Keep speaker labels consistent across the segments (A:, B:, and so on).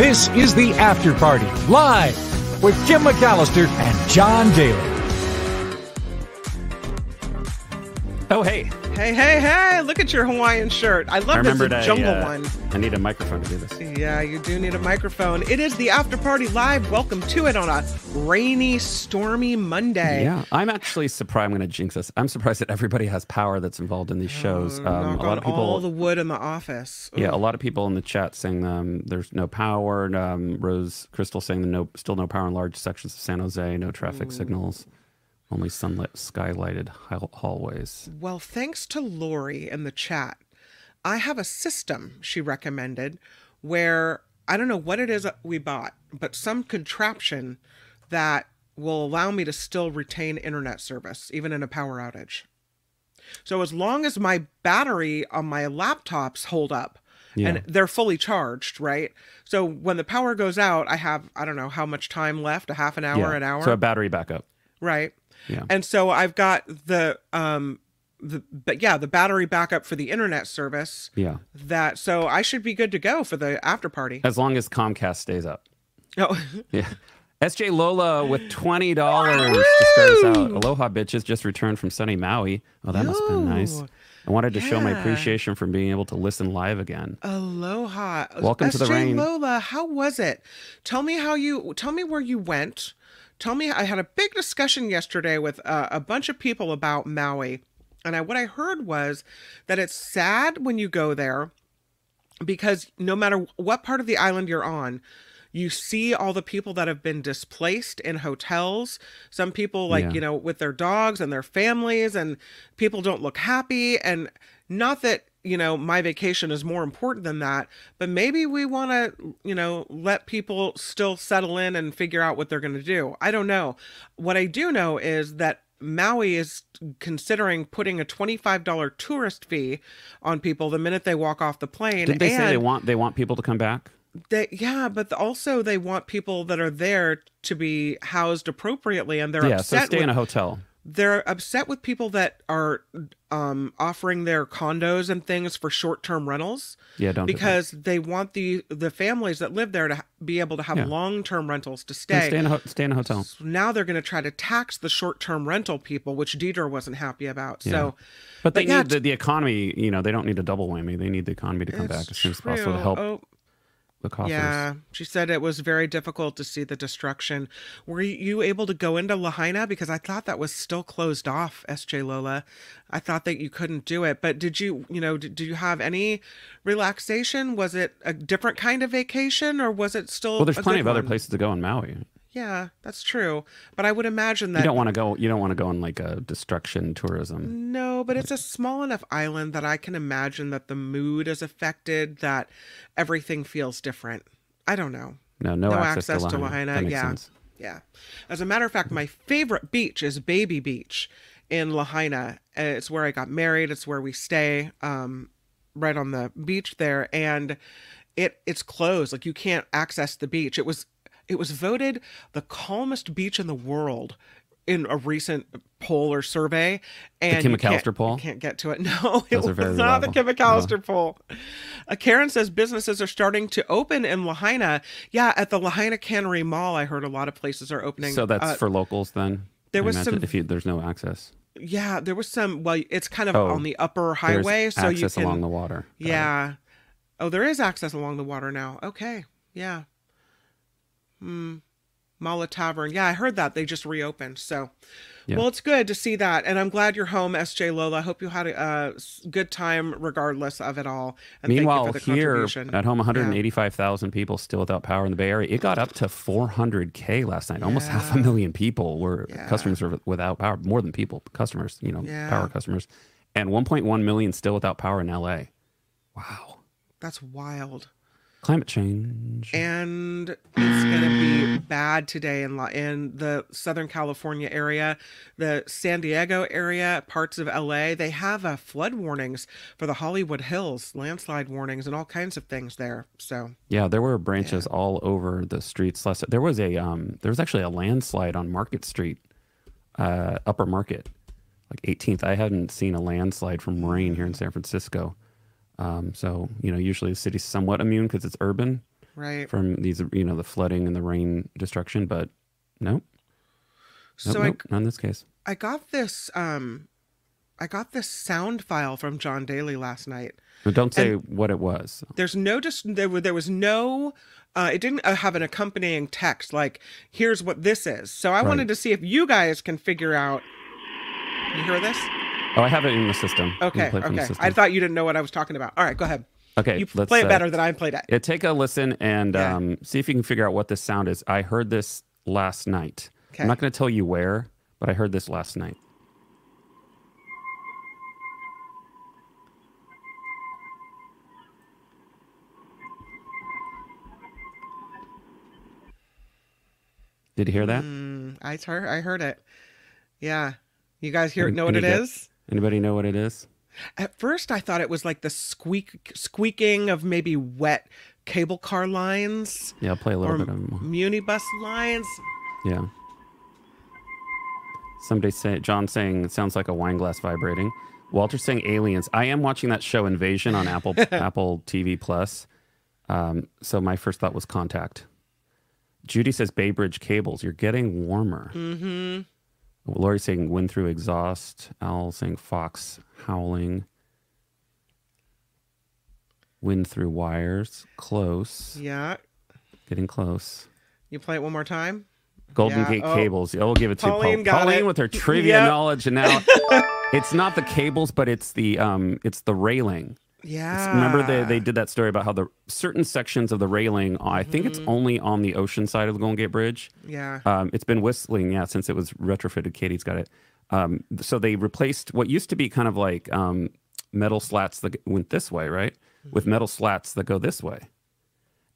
A: This is the After Party, live with Kim McAllister and John Daly.
B: Oh, hey.
C: Hey, hey, hey, look at your Hawaiian shirt. I love
B: I
C: this
B: remembered I,
C: jungle
B: uh,
C: one.
B: I need a microphone to do this.
C: Yeah, you do need a microphone. It is the After Party Live. Welcome to it on a rainy, stormy Monday.
B: Yeah, I'm actually surprised. I'm going to jinx this. I'm surprised that everybody has power that's involved in these shows.
C: Oh,
B: Um, a lot of people.
C: all the wood in the office.
B: yeah, a lot of people in the chat saying um, there's no power. Um, Rose Crystal saying the no, still no power in large sections of San Jose. No traffic signals. Only sunlit, skylighted hall- hallways.
C: Well, thanks to Lori in the chat, I have a system she recommended where I don't know what it is that we bought, but some contraption that will allow me to still retain internet service even in a power outage. So as long as my battery on my laptops hold up and they're fully charged, right? So when the power goes out, I have I don't know how much time left, a half an hour,
B: yeah.
C: an hour.
B: So a battery backup.
C: Right.
B: Yeah.
C: And so I've got the um the but yeah, the battery backup for the internet service
B: Yeah.
C: that so I should be good to go for the after party.
B: As long as Comcast stays up.
C: Oh,
B: Yeah. SJ Lola with twenty dollars to start us out. Aloha bitches just returned from sunny Maui. Oh, that must have been nice. I wanted to show my appreciation for being able to listen live again.
C: aloha.
B: Welcome to the rain.
C: Lola, how was it? Tell me how you tell me where you went. Tell me I had a big discussion yesterday with uh, a bunch of people about Maui. And I, what I heard was that it's sad when you go there because no matter what part of the island you're on, you see all the people that have been displaced in hotels. Some people, like,
B: Yeah.
C: you know, with their dogs and their families, and people don't look happy. And not that, you know, my vacation is more important than that, but maybe we want to, you know, let people still settle in and figure out what they're going to do. I don't know. What I do know is that Maui is considering putting a $25 tourist fee on people the minute they walk off the plane.
B: Did they say they want they want people to come back?
C: they yeah but also they want people that are there to be housed appropriately and they're
B: yeah, so stay
C: with,
B: in a hotel.
C: They're upset with people that are um offering their condos and things for short-term rentals
B: Yeah, don't do that.
C: because they want the the families that live there to be able to have
B: Yeah.
C: long-term rentals to stay
B: stay in a ho- stay in a hotel.
C: So now they're going to try to tax the short-term rental people which Dieter wasn't happy about so
B: But they
C: But yeah,
B: need the, the economy. You know, they don't need a double whammy. They need the economy to come back as soon as possible to help
C: Oh,
B: the coffers.
C: Yeah, she said it was very difficult to see the destruction. Were you able to go into Lahaina? Because I thought that was still closed off, SJ Lola. I thought that you couldn't do it. But did you, you know, did, did you have any relaxation? Was it a different kind of vacation or was it still
B: Well, there's plenty of other places to go in Maui.
C: Yeah, that's true. But I would imagine that You
B: don't want to go. You don't want to go on like a destruction tourism.
C: No, but it's a small enough island that I can imagine that the mood is affected, that everything feels different. I don't know.
B: No, no,
C: No
B: access,
C: access
B: to Lahaina.
C: Lahaina,
B: That makes
C: yeah.
B: sense.
C: Yeah. As a matter of fact, my favorite beach is Baby Beach in Lahaina. Uh, It's where I got married. It's where we stay, um, right on the beach there, and it it's closed. Like you can't access the beach. It was it was voted the calmest beach in the world in a recent poll or survey. And
B: Kim
C: you can't-
B: McAllister poll?
C: Can't get to it. No, it
B: Those are
C: was not the Kim
B: reliable. Uh-huh.
C: Poll. Uh, Karen says businesses are starting to open in Lahaina. Yeah, at the Lahaina Cannery Mall, I heard a lot of places are opening.
B: So that's
C: Uh,
B: for locals then.
C: there
B: I
C: was some-
B: if you, there's no access.
C: yeah, there was some. Well, it's kind of
B: Oh,
C: on the upper highway, so you can.
B: along the water. It.
C: yeah. Oh, there is access along the water now. Okay. Yeah. Hmm. Mala Tavern. Yeah, I heard that they just reopened. So,
B: Yeah.
C: well, it's good to see that, and I'm glad you're home, SJ Lola. I hope you had a uh, good time regardless of it all. And
B: Meanwhile,
C: thank you for the
B: here at home, 185,000 people still without power in the Bay Area. It got up to 400k last night. Almost half a million people were
C: Yeah.
B: customers were without power. More than people, customers. You know,
C: Yeah.
B: power customers, and 1.1 million still without power in LA. Wow,
C: That's wild.
B: Climate change.
C: and it's going to be bad today in La- in the Southern California area, the San Diego area, parts of LA. They have uh, flood warnings for the Hollywood Hills, landslide warnings, and all kinds of things there. So
B: Yeah, there were branches all over the streets. Last there was a um, there was actually a landslide on Market Street, uh, Upper Market, like 18th. I hadn't seen a landslide from rain here in San Francisco. Um, so you know, usually the city's somewhat immune because it's urban,
C: Right.
B: from these, you know, the flooding and the rain destruction. But nope, nope,
C: So
B: nope, not in this case.
C: I I got this um I got this sound file from John Daly last night.
B: But don't say what it was.
C: There's no just there there was no uh, it didn't uh, have an accompanying text like here's what this is. So I wanted to see if you guys can figure out. You hear this?
B: Oh, I have it in the system.
C: Okay,
B: play it from the
C: okay.
B: system.
C: I thought you didn't know what I was talking about. All right, go ahead.
B: okay,
C: You play it
B: uh,
C: better than I played it.
B: Yeah, take a listen and
C: Yeah.
B: um, see if you can figure out what this sound is. I heard this last night.
C: Okay.
B: I'm not going to tell you where, but I heard this last night. Did you hear that?
C: Mm, I heard I heard it. Yeah. You guys hear
B: Can-
C: know what it
B: get-
C: is?
B: Anybody know what it is?
C: At first, I thought it was like the squeak squeaking of maybe wet cable car lines
B: Yeah, I'll play a little bit of
C: munibus lines.
B: Yeah. Somebody say John saying it sounds like a wine glass vibrating. Walter saying aliens. I am watching that show Invasion on Apple Apple TV Plus. Um, so my first thought was Contact. Judy says Bay Bridge cables. You're getting warmer. Mm-hmm. Lori saying wind through exhaust. Owl saying fox howling. Wind through wires. Close.
C: Yeah.
B: Getting close.
C: You play it one more time.
B: Golden
C: Yeah,
B: Gate
C: oh.
B: cables. I'll give it to
C: Pauline
B: Paul. Pauline
C: it.
B: with her trivia
C: Yep.
B: knowledge, and now it's not the cables, but it's the um, it's the railing.
C: Yeah.
B: Remember they they did that story about how the certain sections of the railing. I think it's
C: Mm-hmm.
B: only on the ocean side of the Golden Gate Bridge.
C: Yeah.
B: Um, it's been whistling, yeah, since it was retrofitted. Katie's got it. Um, so they replaced what used to be kind of like um, metal slats that went this way, right? With
C: Mm-hmm.
B: metal slats that go this way.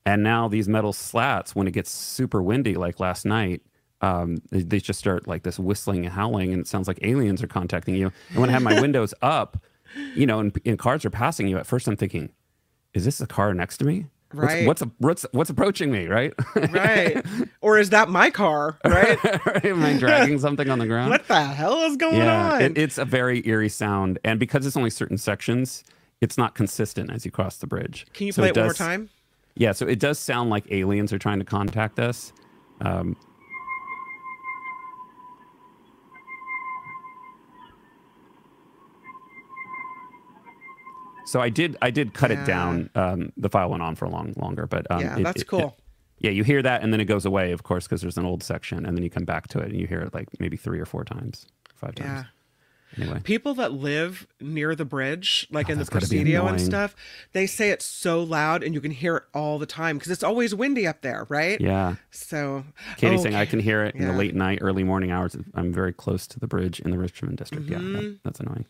B: And now these metal slats, when it gets super windy, like last night, um, they, they just start like this whistling and howling, and it sounds like aliens are contacting you. And when I have my windows up, you know, and, and cars are passing you, at first I'm thinking, is this a car next to me? What's-
C: Right.
B: What's what's what's approaching me? Right?
C: right. Or is that my car? Right.
B: Am I dragging something on the ground?
C: what the hell is going
B: yeah,
C: on?
B: it, it's a very eerie sound, and because it's only certain sections, it's not consistent as you cross the bridge.
C: Can you
B: So
C: play it, one more time?
B: Yeah, so it does sound like aliens are trying to contact us. Um, so I did, I did cut
C: Yeah.
B: it down. Um, the file went on for a long longer, but um,
C: yeah,
B: it-
C: that's
B: it-
C: cool.
B: yeah, you hear that, and then it goes away, of course, because there's an old section, and then you come back to it, and you hear it like maybe three or four times, five times. yeah. Anyway,
C: People that live near the bridge, like in the
B: Oh, gotta be
C: Presidio and stuff, they say it's so loud and you can hear it all the time because it's always windy up there, right?
B: yeah.
C: So,
B: Katie
C: oh,
B: saying I can hear it in the late night, early morning hours. I'm very close to the bridge in the Richmond district. Yeah,
C: Mm-hmm.
B: that, that's annoying.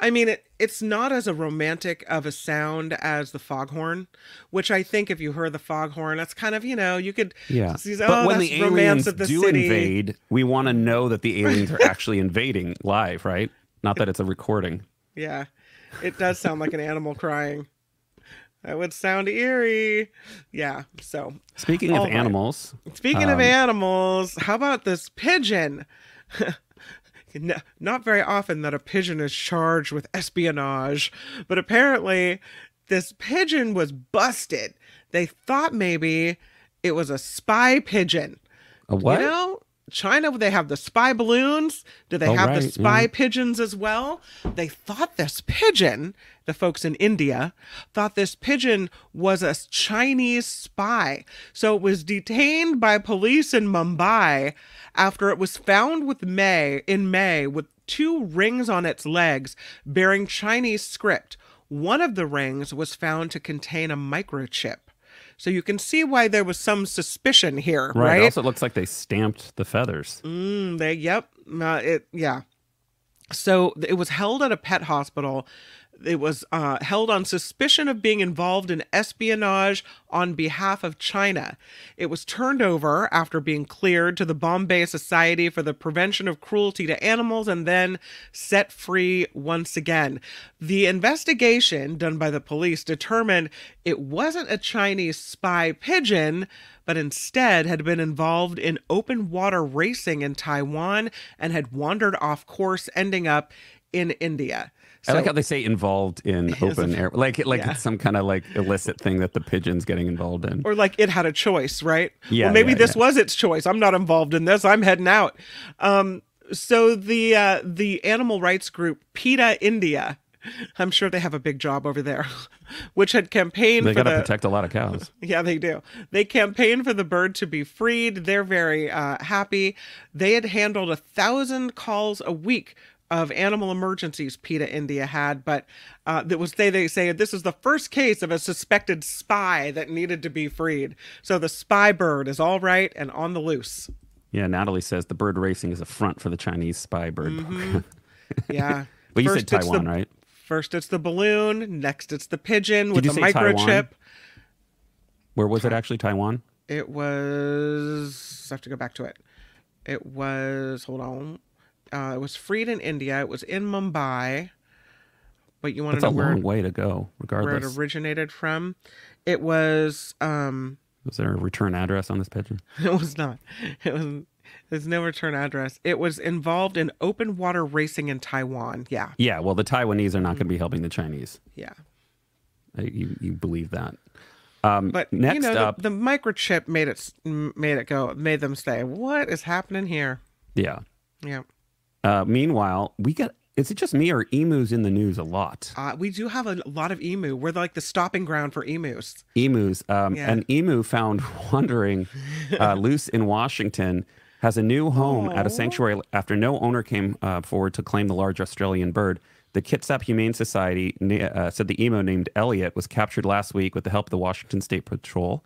C: I mean, it, it's not as a romantic of a sound as the foghorn, which I think if you heard the foghorn, that's kind of, you know, you could
B: Yeah,
C: see,
B: but
C: oh,
B: when the aliens
C: the
B: do
C: city.
B: invade, we want to know that the aliens are actually invading live, right? Not that it's a recording.
C: Yeah, it does sound like an animal crying. That would sound eerie. Yeah, so
B: Speaking of
C: right.
B: animals,
C: Speaking of
B: Um,
C: animals, how about this pigeon? No- Not very often that a pigeon is charged with espionage, but apparently this pigeon was busted. They thought maybe it was a spy pigeon.
B: a what?
C: You know, China, they have the spy balloons. Do they
B: Oh,
C: have the spy
B: yeah.
C: pigeons as well? They thought this pigeon, the folks in India, thought this pigeon was a Chinese spy. So it was detained by police in Mumbai after it was found with May in May with two rings on its legs bearing Chinese script. One of the rings was found to contain a microchip. So you can see why there was some suspicion here,
B: right.
C: right?
B: It also looks like they stamped the feathers.
C: Mm, they, yep. Uh, it, yeah. So it was held at a pet hospital. It was uh, held on suspicion of being involved in espionage on behalf of China. It was turned over after being cleared to the Bombay Society for the Prevention of Cruelty to Animals and then set free once again. The investigation done by the police determined it wasn't a Chinese spy pigeon, but instead had been involved in open water racing in Taiwan and had wandered off course, ending up in India.
B: I like how they say involved in open air, like like
C: Yeah.
B: it's some kind of like illicit thing that the pigeon's getting involved in.
C: or like it had a choice, right?
B: Yeah,
C: Well, maybe
B: yeah,
C: this
B: yeah.
C: was its choice. I'm not involved in this. I'm heading out. Um, so the uh, the animal rights group PETA India, I'm sure they have a big job over there, which had campaigned
B: They got to
C: the
B: protect a lot of cows.
C: yeah, they do. They campaigned for the bird to be freed. They're very uh, happy. They had handled a thousand calls a week of animal emergencies PETA India had, but uh, that was they they say this is the first case of a suspected spy that needed to be freed. So the spy bird is all right and on the loose.
B: Yeah, Natalie says the bird racing is a front for the Chinese spy bird
C: Mm-hmm. Yeah.
B: But you
C: First
B: said
C: it's
B: Taiwan,
C: the-
B: right?
C: First it's the balloon. Next it's the pigeon with the
B: say Taiwan?
C: microchip.
B: Where was it actually? Taiwan?
C: It was. I have to go back to it. It was. Hold on. Uh, it was freed in India. It was in Mumbai. But you want
B: That's
C: to
B: a
C: know where,
B: long way to go,
C: where it originated from? It was. Um,
B: Was there a return address on this pigeon?
C: it was not. It was. There's no return address. It was involved in open water racing in Taiwan. Yeah,
B: Yeah, well, the Taiwanese are not going to be helping the Chinese.
C: yeah.
B: Uh, You, you believe that. Um,
C: But
B: next
C: you know,
B: up,
C: the, the microchip made it made it go. Made them say, "What is happening here?"
B: yeah.
C: Yeah.
B: Uh, meanwhile, we get. Is it just me or emus in the news a lot?
C: Uh, we do have a lot of emu. We're like the stopping ground for emus.
B: Emus. Um,
C: Yeah.
B: An emu found wandering uh, loose in Washington has a new home at a sanctuary after no owner came uh, forward to claim the large Australian bird. The Kitsap Humane Society uh, said the emu named Elliot was captured last week with the help of the Washington State Patrol.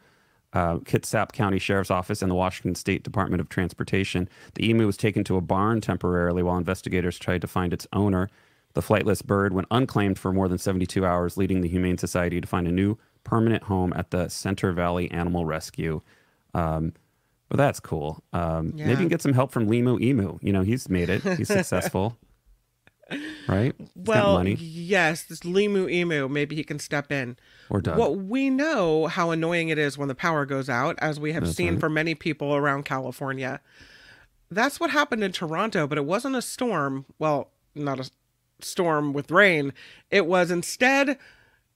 B: Uh, Kitsap County Sheriff's Office and the Washington State Department of Transportation. The emu was taken to a barn temporarily while investigators tried to find its owner. The flightless bird went unclaimed for more than 72 hours, leading the Humane Society to find a new permanent home at the Center Valley Animal Rescue. Um, but that's cool. Um, Maybe you can get some help from Limu Emu. You know, he's made it. He's successful. Right? He's
C: Well, yes, this Limu Emu, maybe he can step in.
B: Or Doug.
C: Well, we know how annoying it is when the power goes out, as we have
B: That's
C: seen
B: right.
C: for many people around California. That's what happened in Toronto, but it wasn't a storm. Well, not a storm with rain. It was instead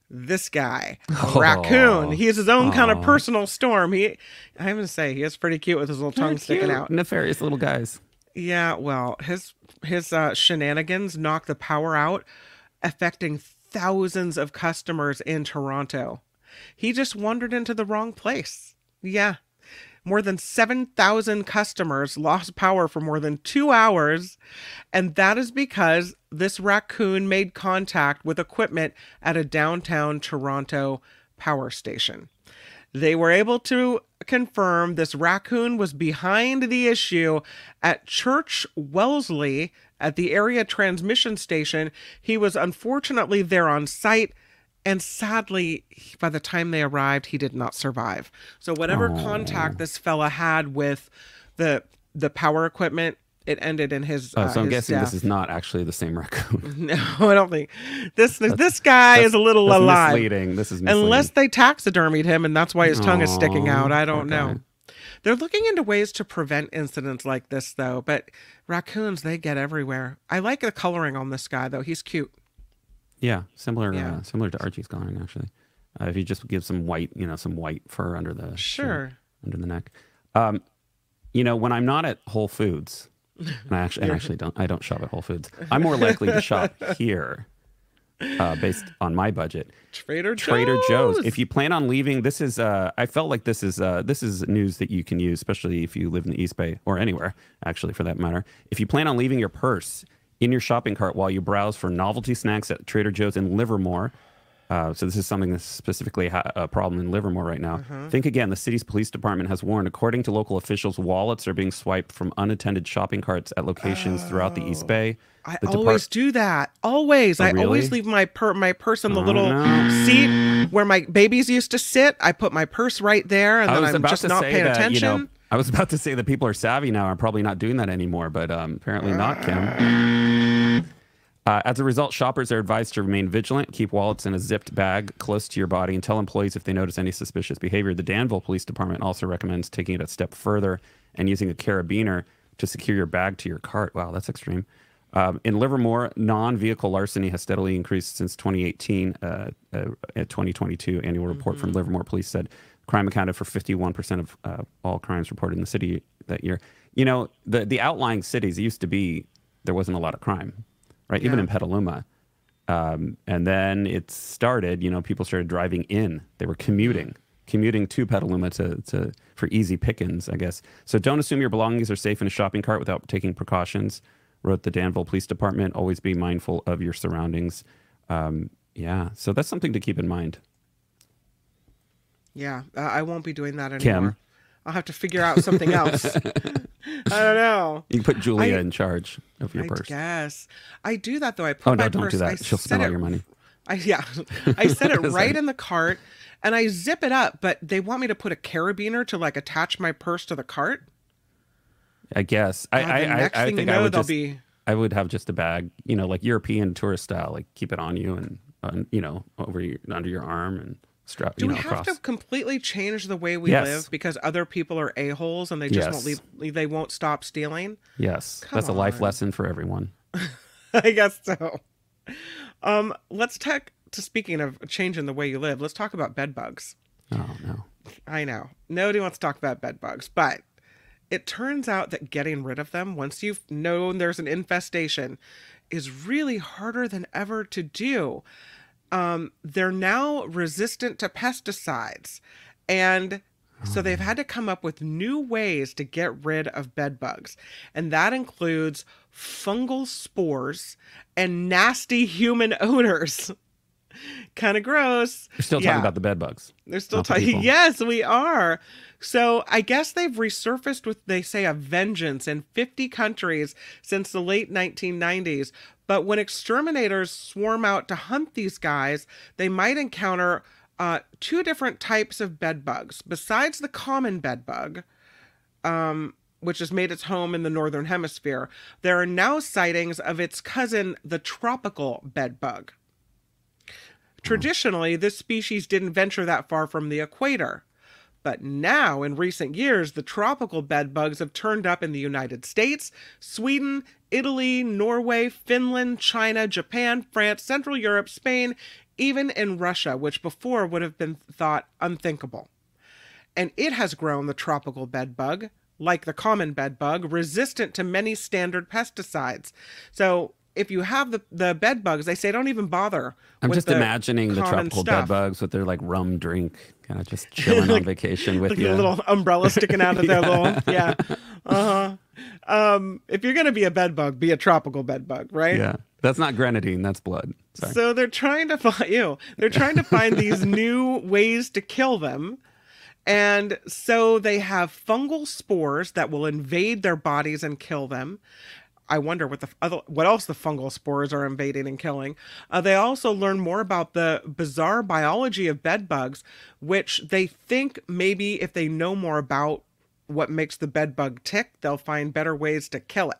C: this guy, a raccoon. He is his own kind of personal storm. He, I have to say, he is pretty cute with his little tongue
B: They're
C: sticking
B: cute,
C: out.
B: Nefarious little guys.
C: Yeah, well, his his uh, shenanigans knocked the power out, affecting thousands of customers in Toronto. He just wandered into the wrong place. Yeah. More than 7,000 customers lost power for more than two hours. And that is because this raccoon made contact with equipment at a downtown Toronto power station. They were able to confirm this raccoon was behind the issue at Church Wellesley at the area transmission station. He was unfortunately there on site, and sadly, by the time they arrived, he did not survive. So whatever
B: Aw.
C: contact this fella had with the the power equipment, it ended in his.
B: Oh,
C: uh,
B: so I'm
C: his
B: guessing
C: death.
B: this is not actually the same raccoon.
C: No, I don't think this this guy is a little
B: That's
C: alive.
B: misleading. This is misleading.
C: Unless they taxidermied him and that's why his tongue is sticking out. I don't
B: poor
C: know. They're looking into ways to prevent incidents like this, though. But raccoons, they get everywhere. I like the coloring on this guy, though. He's cute.
B: Yeah, similar,
C: Yeah.
B: Uh, similar to Archie's coloring actually. Uh, if you just give some white, you know, some white fur under the
C: Sure.
B: under the neck. Um, you know, when I'm not at Whole Foods, and I actually, I actually don't, I don't shop at Whole Foods. I'm more likely to shop here, uh, based on my budget.
C: Trader Joe's.
B: Trader Joe's. If you plan on leaving, this is. Uh, I felt like this is. Uh, this is news that you can use, especially if you live in the East Bay or anywhere, actually, for that matter. If you plan on leaving your purse in your shopping cart while you browse for novelty snacks at Trader Joe's in Livermore. Uh, so this is something that's specifically ha- a problem in Livermore right now.
C: Uh-huh.
B: Think again. The city's police department has warned, according to local officials, wallets are being swiped from unattended shopping carts at locations throughout the East Bay.
C: I
B: The
C: always do that. Always.
B: Oh,
C: I
B: really?
C: always leave my per my purse in the
B: Oh,
C: little
B: no.
C: seat where my babies used to sit. I put my purse right there, and
B: I
C: then I'm just not paying
B: that,
C: attention.
B: you know, I was about to say that people are savvy now are probably not doing that anymore, but um, apparently not, Kim. Uh, as a result, shoppers are advised to remain vigilant, keep wallets in a zipped bag close to your body, and tell employees if they notice any suspicious behavior. The Danville Police Department also recommends taking it a step further and using a carabiner to secure your bag to your cart. Wow, that's extreme. Um, in Livermore, non-vehicle larceny has steadily increased since 2018. Uh, uh, a 2022 annual report from Livermore Police said crime accounted for 51% of uh, all crimes reported in the city that year. You know, the the outlying cities it used to be there wasn't a lot of crime, right? Even in Petaluma. Um, and then it started, you know, people started driving in. They were commuting, commuting to Petaluma to, to for easy pickings, I guess. So don't assume your belongings are safe in a shopping cart without taking precautions, wrote the Danville Police Department. Always be mindful of your surroundings. Um, yeah, so that's something to keep in mind.
C: Yeah, uh, I won't be doing that anymore.
B: Kim.
C: anymore. I'll have to figure out something else. I don't know.
B: You can put Julia
C: I-
B: in charge of your purse.
C: I
B: purse.
C: guess I do that though. I put
B: Oh
C: my
B: no, don't
C: purse.
B: do that.
C: I
B: She'll spend all
C: it-
B: your money.
C: I yeah, I set it right in the cart, and I zip it up. But they want me to put a carabiner to like attach my purse to the cart.
B: I guess. I
C: God,
B: I,
C: the
B: I, I think
C: you
B: I would just
C: be
B: I would have just a bag, you know, like European tourist style, like keep it on you and, uh, you know, over your under your arm and strap,
C: Do
B: you
C: we
B: know,
C: have
B: across.
C: to completely change the way we
B: Yes.
C: live because other people are a holes and they just won't leave? They won't stop stealing.
B: Yes,
C: Come
B: that's a life lesson for everyone.
C: I guess so. Um, let's talk. To speaking of changing the way you live, let's talk about bed bugs.
B: Oh no.
C: I know nobody wants to talk about bed bugs, but it turns out that getting rid of them once you've known there's an infestation is really harder than ever to do. Um, they're now resistant to pesticides, and so they've had to come up with new ways to get rid of bed bugs, and that includes fungal spores and nasty human odors. kind of gross.
B: We're still
C: Yeah.
B: talking about the bed bugs.
C: They're still talking. Yes, we are. So I guess they've resurfaced with, they say, a vengeance in 50 countries since the late 1990s. But when exterminators swarm out to hunt these guys, they might encounter uh, two different types of bed bugs. Besides the common bed bug, um, which has made its home in the northern hemisphere, there are now sightings of its cousin, the tropical bed bug. Traditionally, this species didn't venture that far from the equator. But now, in recent years, the tropical bed bugs have turned up in the United States, Sweden, Italy, Norway, Finland, China, Japan, France, Central Europe, Spain, even in Russia, which before would have been thought unthinkable. And it has grown the tropical bed bug, like the common bed bug, resistant to many standard pesticides. So if you have the, the bed bugs, they say don't even bother.
B: I'm just
C: the
B: imagining the tropical
C: stuff.
B: bed bugs with their like rum drink, kind of just chilling on vacation with
C: like
B: you.
C: a little umbrella sticking out of their little yeah uh-huh um if you're gonna be a bed bug be a tropical bed bug right
B: yeah, that's not grenadine, that's blood. Sorry.
C: so they're trying to find you they're trying to find these new ways to kill them and so they have fungal spores that will invade their bodies and kill them I wonder what the other what else the fungal spores are invading and killing. Uh, they also learn more about the bizarre biology of bed bugs, which they think maybe if they know more about what makes the bed bug tick, they'll find better ways to kill it.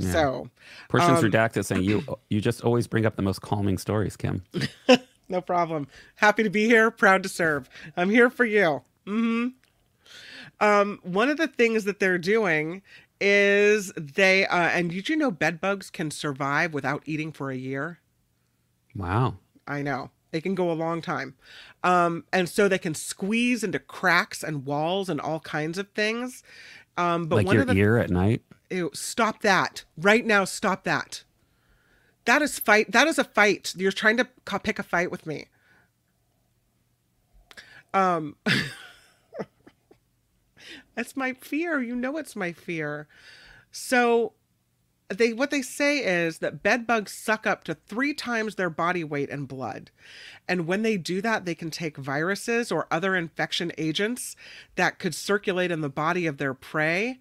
C: So,
B: Portions
C: um,
B: redacted saying you you just always bring up the most calming stories, Kim.
C: no problem. Happy to be here. Proud to serve. I'm here for you. hmm Um, one of the things that they're doing is they uh, and did you know bed bugs can survive without eating for a year?
B: Wow.
C: I know. They can go a long time. Um, and so they can squeeze into cracks and walls and all kinds of things. Um, but
B: like
C: one
B: your
C: of the
B: ear at night.
C: Ew, stop that right now. Stop that. That is fight. That is a fight. You're trying to pick a fight with me. Um, that's my fear. You know it's my fear. So, they what they say is that bed bugs suck up to three times their body weight in blood, and when they do that, they can take viruses or other infection agents that could circulate in the body of their prey.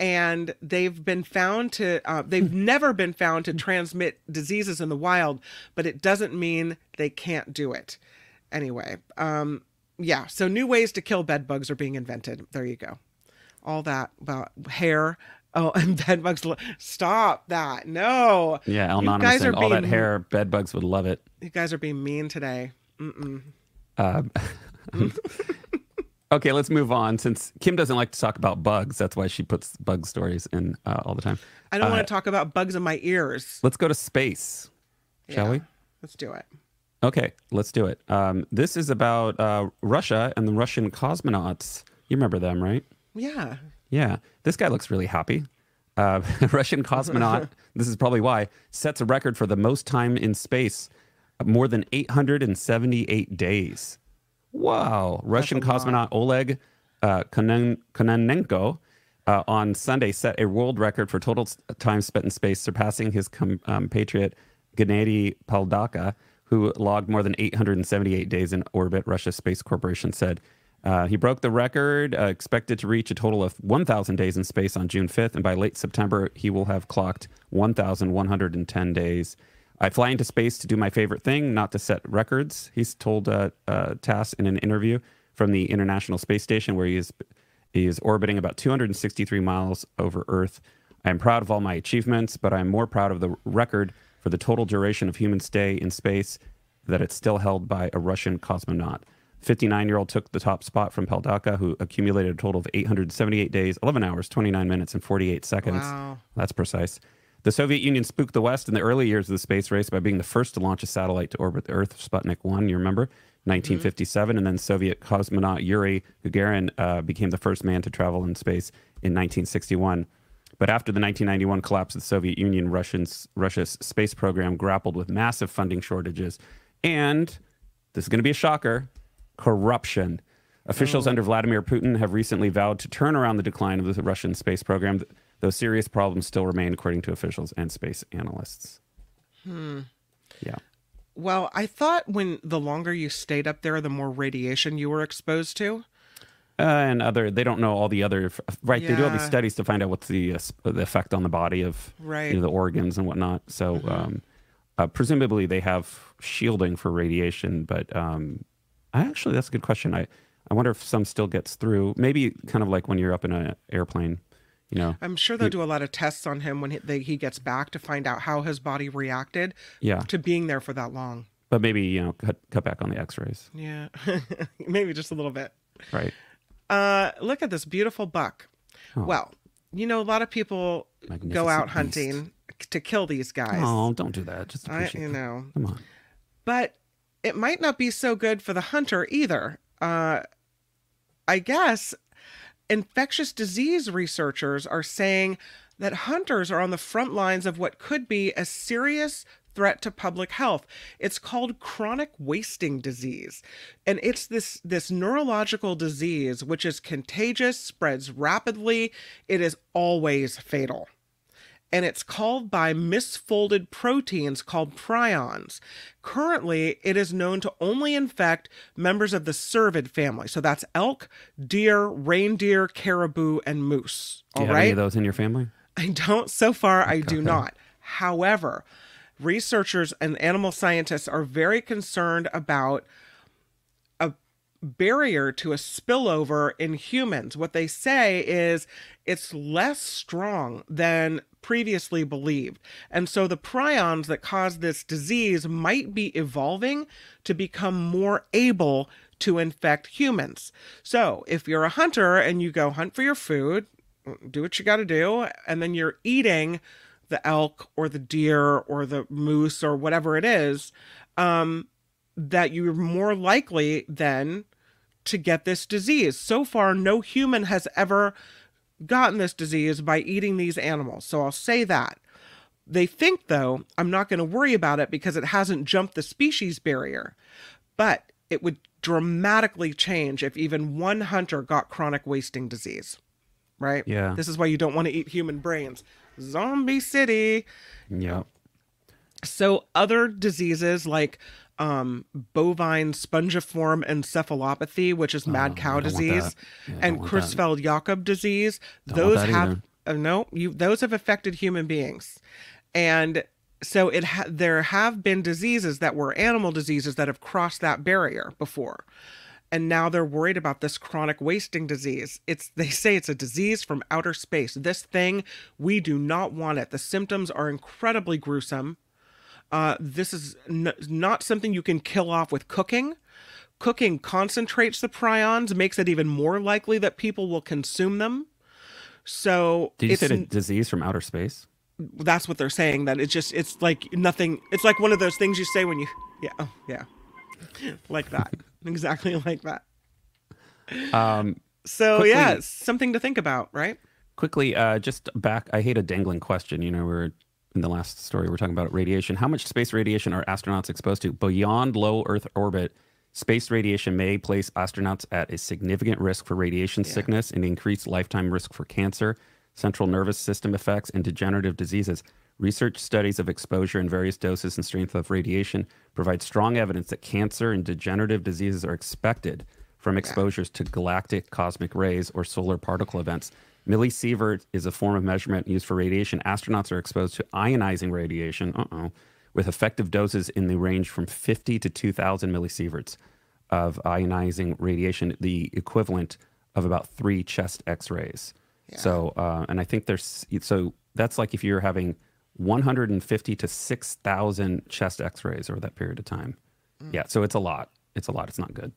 C: And they've been found to uh, they've never been found to transmit diseases in the wild but it doesn't mean they can't do it. Anyway um yeah so new ways to kill bed bugs are being invented. There you go. All that about hair oh and bed bugs lo- stop that no
B: Yeah,
C: You
B: Anonymous
C: guys are
B: all that hair, bed bugs would love it.
C: you guys are being mean today Mm-mm.
B: Um, Okay, let's move on. Since Kim doesn't like to talk about bugs, that's why she puts bug stories in uh, all the time.
C: I don't
B: Uh,
C: want to talk about bugs in my ears.
B: Let's go to space, shall
C: Yeah.
B: we?
C: Let's do it.
B: Okay, let's do it. Um, this is about uh, Russia and the Russian cosmonauts. You remember them, right?
C: Yeah.
B: Yeah, this guy looks really happy. Uh, Russian cosmonaut, this is probably why, sets a record for the most time in space, uh, more than 878 days. Wow. Russian
C: a lot.
B: cosmonaut Oleg uh, Konen- Kononenko uh, on Sunday set a world record for total time spent in space, surpassing his com- um, compatriot Gennady Padalka, who logged more than 878 days in orbit, Russia Space Corporation said. Uh, he broke the record, uh, expected to reach a total of 1,000 days in space on June 5th, and by late September, he will have clocked 1,110 days. I fly into space to do my favorite thing, not to set records, he's told uh, uh, TASS in an interview from the International Space Station, where he is, he is orbiting about 263 miles over Earth. I am proud of all my achievements, but I am more proud of the record for the total duration of human stay in space that it's still held by a Russian cosmonaut. 59 year old took the top spot from Padalka, who accumulated a total of 878 days, 11 hours, 29 minutes, and 48 seconds.
C: Wow.
B: That's precise. The Soviet Union spooked the West in the early years of the space race by being the first to launch a satellite to orbit the Earth, Sputnik 1, you remember? 1957. And then Soviet cosmonaut Yuri Gagarin uh, became the first man to travel in space in 1961. But after the 1991 collapse of the Soviet Union, Russians, Russia's space program grappled with massive funding shortages and this is going to be a shocker corruption. Officials under Vladimir Putin have recently vowed to turn around the decline of the Russian space program, though serious problems still remain, according to officials and space analysts. Hmm. Yeah.
C: Well, I thought when the longer you stayed up there, the more radiation you were exposed to.
B: Uh, and other, they don't know all the other, right? They do all these studies to find out what's the, uh, the effect on the body of
C: Right.
B: you know, the organs and whatnot. So, um, uh, presumably they have shielding for radiation, but um, I actually, that's a good question. I, I wonder if some still gets through. Maybe kind of like when you're up in an airplane, you know.
C: I'm sure they'll do a lot of tests on him when he, they, he gets back to find out how his body reacted
B: Yeah.
C: to being there for that long.
B: But maybe, you know, cut, cut back on the x rays,
C: Yeah, maybe just a little bit.
B: right?
C: Uh, look at this beautiful buck.
B: Oh.
C: Well, you know, a lot of people go out
B: beast.
C: hunting to kill these guys.
B: Oh, don't do that. Just
C: I, you know,
B: Come on.
C: but it might not be so good for the hunter either. Uh, I guess infectious disease researchers are saying that hunters are on the front lines of what could be a serious threat to public health. It's called chronic wasting disease. And it's this this neurological disease which is contagious, spreads rapidly, it is always fatal and it's called by misfolded proteins called prions. Currently, it is known to only infect members of the cervid family. So that's elk, deer, reindeer, caribou, and moose.
B: Do
C: All
B: any of those in your family?
C: I don't, so far, I do not. However, researchers and animal scientists are very concerned about barrier to a spillover in humans. What they say is it's less strong than previously believed. And so the prions that cause this disease might be evolving to become more able to infect humans. So if you're a hunter and you go hunt for your food, do what you got to do, and then you're eating the elk or the deer or the moose or whatever it is, um, that you're more likely then to get this disease. So far, no human has ever gotten this disease by eating these animals. So I'll say that. They think, though, I'm not going to worry about it because it hasn't jumped the species barrier. But it would dramatically change if even one hunter got chronic wasting disease, right?
B: Yeah.
C: This is why you don't want to eat human brains. Zombie City.
B: Yeah.
C: So other diseases like um, bovine spongiform encephalopathy, which is mad
B: Oh,
C: cow
B: I don't want
C: disease.
B: Yeah,
C: and
B: don't.
C: Creutzfeldt-Jakob disease,
B: Don't
C: those have uh, no, you those have affected human beings, and so it ha- there have been diseases that were animal diseases that have crossed that barrier before. And now they're worried about this chronic wasting disease. It's they say it's a disease from outer space. This thing, we do not want it. The symptoms are incredibly gruesome. Uh, this is n- not something you can kill off with cooking. cooking concentrates the prions, makes it even more likely that people will consume them. So
B: Did you
C: it's,
B: say a disease from outer space?
C: that's what they're saying. That it's just it's like nothing. It's like one of those things you say when you yeah oh, yeah like that exactly like that.
B: Um,
C: So
B: Quickly-
C: yeah, something to think about, right?
B: quickly, uh, just back. I hate a dangling question. You know, we're in the last story we're talking about radiation. How much space radiation are astronauts exposed to beyond low Earth orbit? Space radiation may place astronauts at a significant risk for radiation sickness and increased lifetime risk for cancer, central nervous system effects, and degenerative diseases. Research studies of exposure in various doses and strength of radiation provide strong evidence that cancer and degenerative diseases are expected from exposures to galactic cosmic rays or solar particle events. Millisievert is a form of measurement used for radiation. Astronauts are exposed to ionizing radiation, uh-oh, with effective doses in the range from 50 to 2,000 millisieverts of ionizing radiation, the equivalent of about three chest X-rays. So, uh, and I think there's so that's like if you're having 150 to 6,000 chest X-rays over that period of time. Yeah, so it's a lot. It's a lot. It's not good.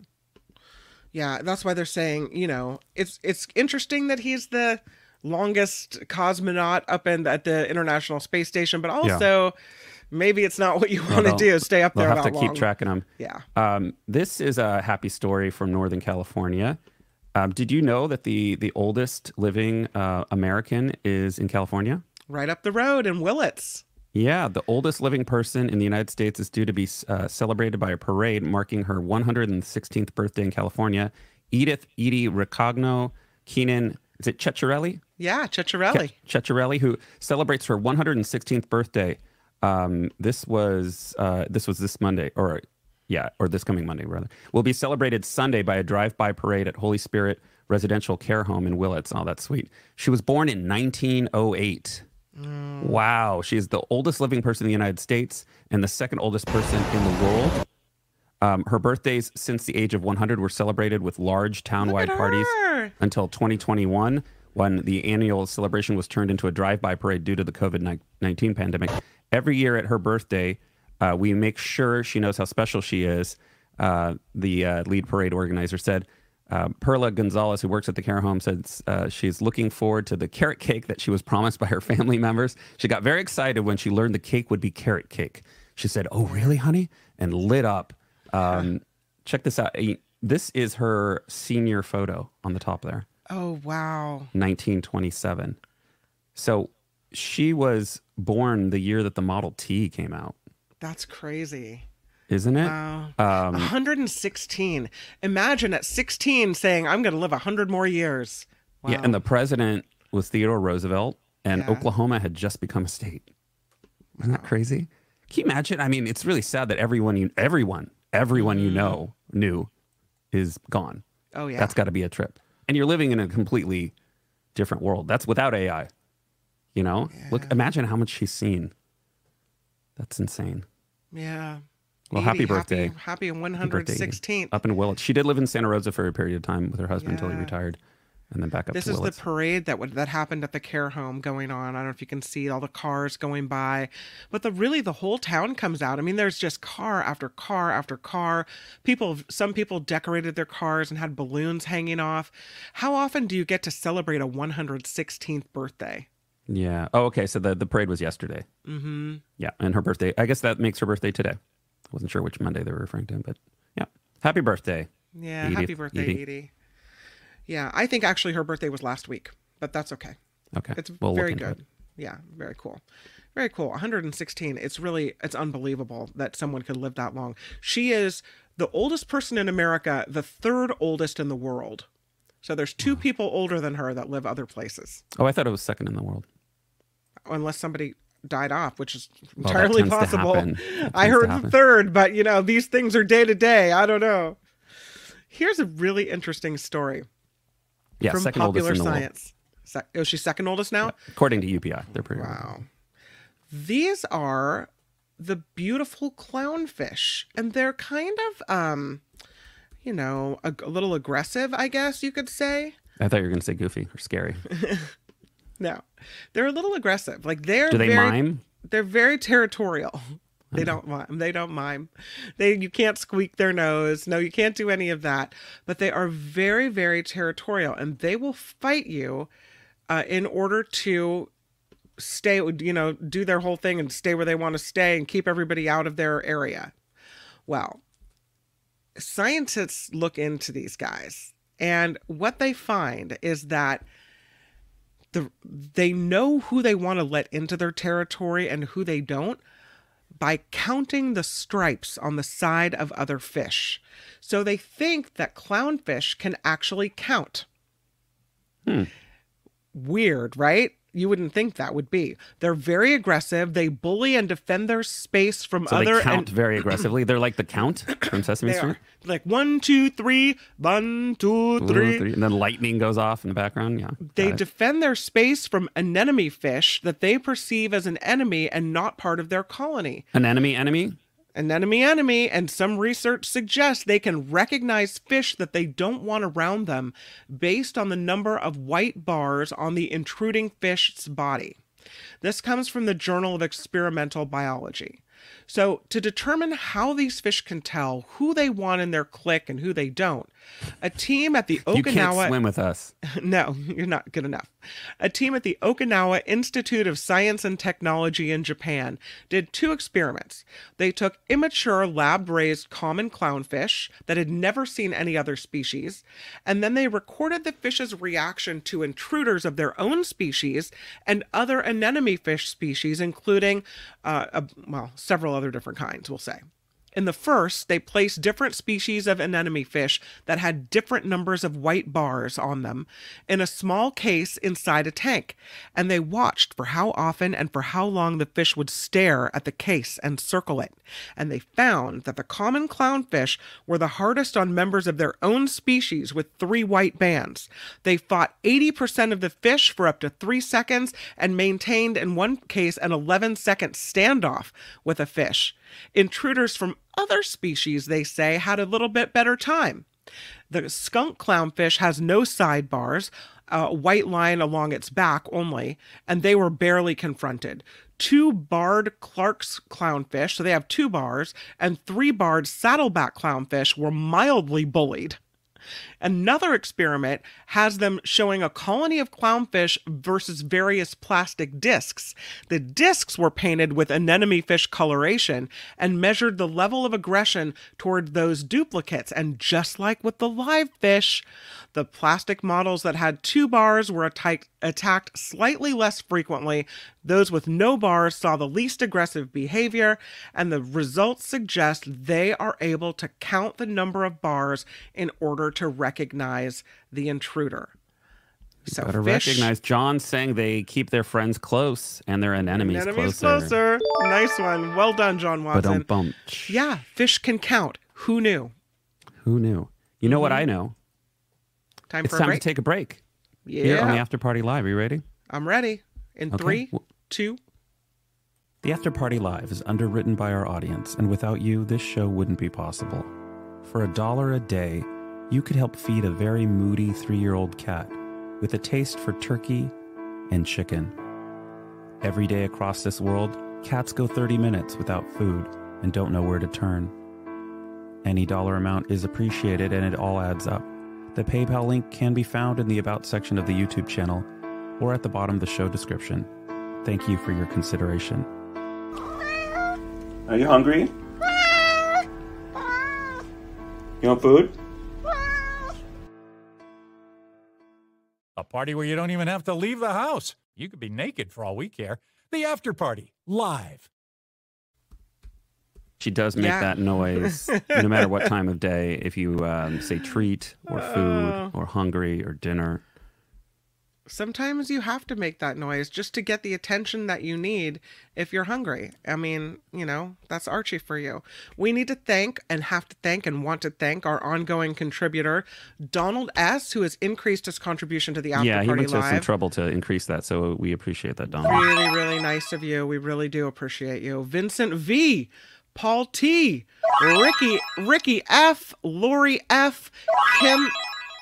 C: Yeah, that's why they're saying, you know, it's it's interesting that he's the longest cosmonaut up in at the International Space Station, but also maybe it's not what you want to
B: they'll-
C: do. Stay up
B: They'll
C: there
B: have
C: that
B: to
C: long.
B: keep tracking them.
C: Yeah.
B: Um, this is a happy story from Northern California. Um, did you know that the the oldest living uh, American is in California?
C: Right up the road in Willits.
B: Yeah, the oldest living person in the United States is due to be uh, celebrated by a parade marking her 116th birthday in California. Edith Edie Recagno Keenan, is it Ceccarelli?
C: Yeah, Cicciarelli.
B: Ceccarelli, who celebrates her 116th birthday. Um, this was uh, this was this Monday, or yeah, or this coming Monday rather. Will be celebrated Sunday by a drive-by parade at Holy Spirit Residential Care Home in Willits. Oh, that's sweet. She was born in 1908. Wow, she is the oldest living person in the United States and the second oldest person in the world. Um, her birthdays since the age of 100 were celebrated with large townwide parties until 2021 when the annual celebration was turned into a drive-by parade due to the COVID-19 pandemic. Every year at her birthday, uh, we make sure she knows how special she is. Uh, the uh, lead parade organizer said, uh, Perla Gonzalez, who works at the care home, said uh, she's looking forward to the carrot cake that she was promised by her family members. She got very excited when she learned the cake would be carrot cake. She said, "Oh, really, honey?" and lit up. Um, check this out. This is her senior photo on the top there,
C: Oh wow.
B: 1927. So she was born the year that the Model T came out,
C: That's crazy.
B: Isn't it?
C: Wow.
B: Um,
C: 116. Imagine at 16 saying, I'm going to live 100 more years. Wow.
B: Yeah, and the president was Theodore Roosevelt, and
C: Yeah.
B: Oklahoma had just become a state. Isn't that crazy? Can you imagine? I mean, it's really sad that everyone you, everyone, everyone you know knew is gone.
C: oh, yeah.
B: That's got to be a trip. And you're living in a completely different world. That's without AI. You know, look, imagine how much she's seen. That's insane.
C: yeah.
B: Well, happy birthday.
C: Happy, happy
B: Happy birthday, Edie.
C: 116th.
B: Up in Willits. She did live in Santa Rosa for a period of time with her husband until he retired, and then back up
C: This is the parade that would, that happened at the care home going on. I don't know if you can see all the cars going by, but the really the whole town comes out. I mean, there's just car after car after car. People, some people decorated their cars and had balloons hanging off. How often do you get to celebrate a 116th birthday?
B: Yeah. Oh, okay. So the, the parade was yesterday.
C: Mm-hmm.
B: Yeah. And her birthday, I guess that makes her birthday today. I wasn't sure which Monday they were referring to, but yeah. Happy birthday.
C: Yeah,
B: Edith-
C: happy birthday,
B: Edie.
C: Edie. Yeah, I think actually her birthday was last week, but that's okay.
B: Okay.
C: It's
B: We'll
C: very good.
B: it.
C: Yeah, very cool. Very cool. 116. It's really it's unbelievable that someone could live that long. She is the oldest person in America, the third oldest in the world. So there's two people older than her that live other places.
B: Oh, I thought it was second in the world.
C: Unless somebody died off, which is entirely
B: to
C: possible. I heard the third, but you know, these things are day to day. I don't know. Here's a really interesting story
B: Yeah.
C: from
B: second
C: popular science. Se- oh, she's second oldest now?
B: According to UPI. They're pretty
C: Wow. These are the beautiful clownfish, and they're kind of, um, you know, a, a little aggressive, I guess you could say.
B: I thought you were going to say goofy or scary.
C: No, they're a little aggressive. Like they're
B: Do they
C: very,
B: mime?
C: They're very territorial. They don't mime. They don't mime. They you can't squeak their nose. No, you can't do any of that. But they are very, very territorial, and they will fight you uh, in order to stay. You know, do their whole thing and stay where they want to stay and keep everybody out of their area. Well, scientists look into these guys, and what they find is that the they know who they want to let into their territory and who they don't by counting the stripes on the side of other fish. So they think that clownfish can actually count.
B: Hmm.
C: Weird, right? You wouldn't think that would be. They're very aggressive. They bully and defend their space from
B: So
C: other
B: they count
C: and
B: very aggressively. They're like the count from Sesame Street.
C: are like one, two, three, one, two, three.
B: three, And then lightning goes off in the background. Yeah.
C: They defend their space from anemone fish that they perceive as an enemy and not part of their colony.
B: An enemy, enemy.
C: Anemone enemy, and some research suggests they can recognize fish that they don't want around them based on the number of white bars on the intruding fish's body. This comes from the Journal of Experimental Biology. So, to determine how these fish can tell who they want in their clique and who they don't, a team at the Okinawa.
B: You can't swim with us.
C: no, you're not good enough. A team at the Okinawa Institute of Science and Technology in Japan did two experiments. They took immature lab raised common clownfish that had never seen any other species, and then they recorded the fish's reaction to intruders of their own species and other anemone fish species, including, uh, a, well, several other different kinds, we'll say. In the first, they placed different species of anemone fish that had different numbers of white bars on them in a small case inside a tank, and they watched for how often and for how long the fish would stare at the case and circle it. And they found that the common clownfish were the hardest on members of their own species with three white bands. They fought 80% of the fish for up to three seconds and maintained, in one case, an 11 second standoff with a fish. Intruders from other species, they say, had a little bit better time. The skunk clownfish has no sidebars, a white line along its back only, and they were barely confronted. Two barred Clark's clownfish, so they have two bars, and three barred saddleback clownfish were mildly bullied. Another experiment has them showing a colony of clownfish versus various plastic discs. The discs were painted with anemone fish coloration and measured the level of aggression toward those duplicates. And just like with the live fish, the plastic models that had two bars were attacked, attacked slightly less frequently. Those with no bars saw the least aggressive behavior, and the results suggest they are able to count the number of bars in order to recognize the intruder. So
B: Better
C: fish,
B: recognize John saying they keep their friends close and their enemies,
C: enemies
B: closer.
C: closer. Nice one. Well done, John
B: But
C: Watson.
B: don't bump.
C: Yeah, fish can count. Who knew?
B: Who knew? You know what I mm-hmm. know?
C: Time
B: It's
C: for a
B: time to take a break. Here on the After Party Live. Are you ready?
C: I'm ready. In
B: Okay.
C: three, two,
B: The After Party Live is underwritten by our audience, and without you, this show wouldn't be possible. For a dollar a day, you could help feed a very moody three year old cat with a taste for turkey and chicken. Every day across this world, cats go 30 minutes without food and don't know where to turn. Any dollar amount is appreciated and it all adds up. The PayPal link can be found in the About section of the YouTube channel or at the bottom of the show description. Thank you for your consideration. Are you hungry? You want food?
A: Party where you don't even have to leave the house. You could be naked for all we care. The after party, live.
B: She does make
C: Yeah.
B: that noise no matter what time of day. If you um, say treat or
C: Oh.
B: food or hungry or dinner,
C: sometimes you have to make that noise just to get the attention that you need if you're hungry. I mean, you know, that's Archie for you. We need to thank and have to thank and want to thank our ongoing contributor, Donald S., who has increased his contribution to the After
B: yeah, he
C: Party
B: went to some trouble to increase that, so we appreciate that, Donald.
C: Really, really nice of you. We really do appreciate you. Vincent V, Paul T, Ricky, Ricky F, Lori F, Kim,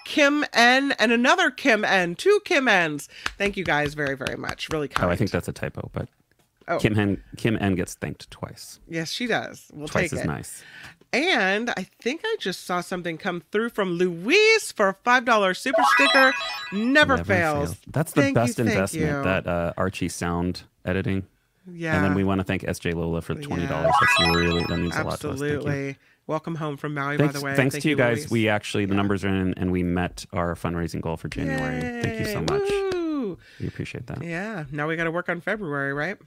C: Kim N, and another Kim N. Two Kim N's. Thank you guys very, very much. Really kind.
B: Oh, I think that's a typo, but
C: Oh.
B: Kim N. Kim N gets thanked twice.
C: Yes, she does. We'll
B: Twice
C: take
B: as
C: it.
B: nice.
C: And I think I just saw something come through from Louise for a five dollar super sticker. Never, fails.
B: That's the
C: Thank
B: best
C: thank
B: investment.
C: you.
B: That uh, Archie sound editing.
C: Yeah.
B: And then we want to thank SJ Lola for the twenty dollars. That's really that means a lot to us. Thank.
C: Absolutely. Welcome home from Maui,
B: Thanks,
C: by the way.
B: thanks
C: Thank
B: to you guys.
C: Luis.
B: We actually the numbers are in, and we met our fundraising goal for January. Thank you so much.
C: woo.
B: We appreciate that.
C: Yeah. Now we got to work on February, right?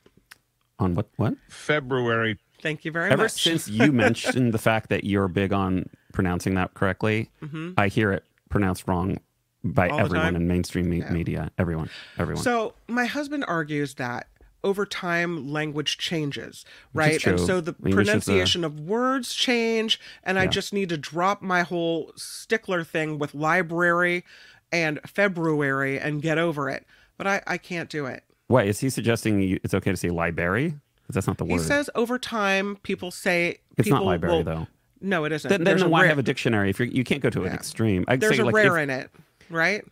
B: On what? What?
D: February.
C: Thank you very
B: Ever
C: much.
B: Ever since you mentioned the fact that you're big on pronouncing that correctly, I hear it pronounced wrong by
C: Mm-hmm. All
B: everyone in mainstream me- media. Everyone, everyone.
C: So my husband argues that over time language changes, right? And so the
B: English is a-
C: pronunciation of words change, and I just need to drop my whole stickler thing with library and February and get over it. But I, I can't do it.
B: wait is he suggesting you, it's okay to say library? Because that's not the word He
C: says over time people say
B: it's
C: people
B: not library
C: will-
B: though.
C: No, it isn't.
B: Then, then why
C: rare,
B: have a dictionary if you're, you can't go to an
C: Yeah.
B: extreme? I'd
C: There's
B: say
C: a
B: like
C: rare
B: if,
C: in it, right?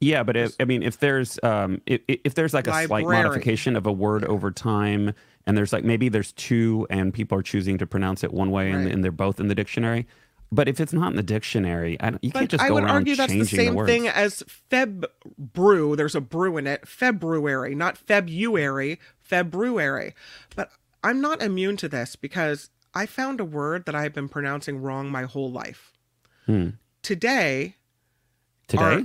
B: Yeah, but if, I mean, if there's um, if, if there's like a slight modification of a word over time, and there's like maybe there's two, and people are choosing to pronounce it one way, and,
C: Right.
B: and they're both in the dictionary. But if it's not in the dictionary, I don't, you can't
C: But
B: just
C: I
B: go
C: would argue that's the same
B: words.
C: thing as Feb brew. There's a brew in it. February, not February, February. But I'm not immune to this because I found a word that I've been pronouncing wrong my whole life.
B: Hmm.
C: Today,
B: Today,
C: our-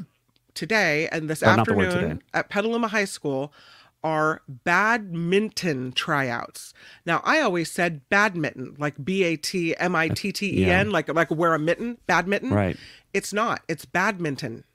C: today and this
B: Oh, not the word
C: afternoon at Petaluma High School are badminton tryouts. Now I always said badminton, like B A T M I T T E N, like like wear a mitten, badminton.
B: right?
C: It's not. It's badminton.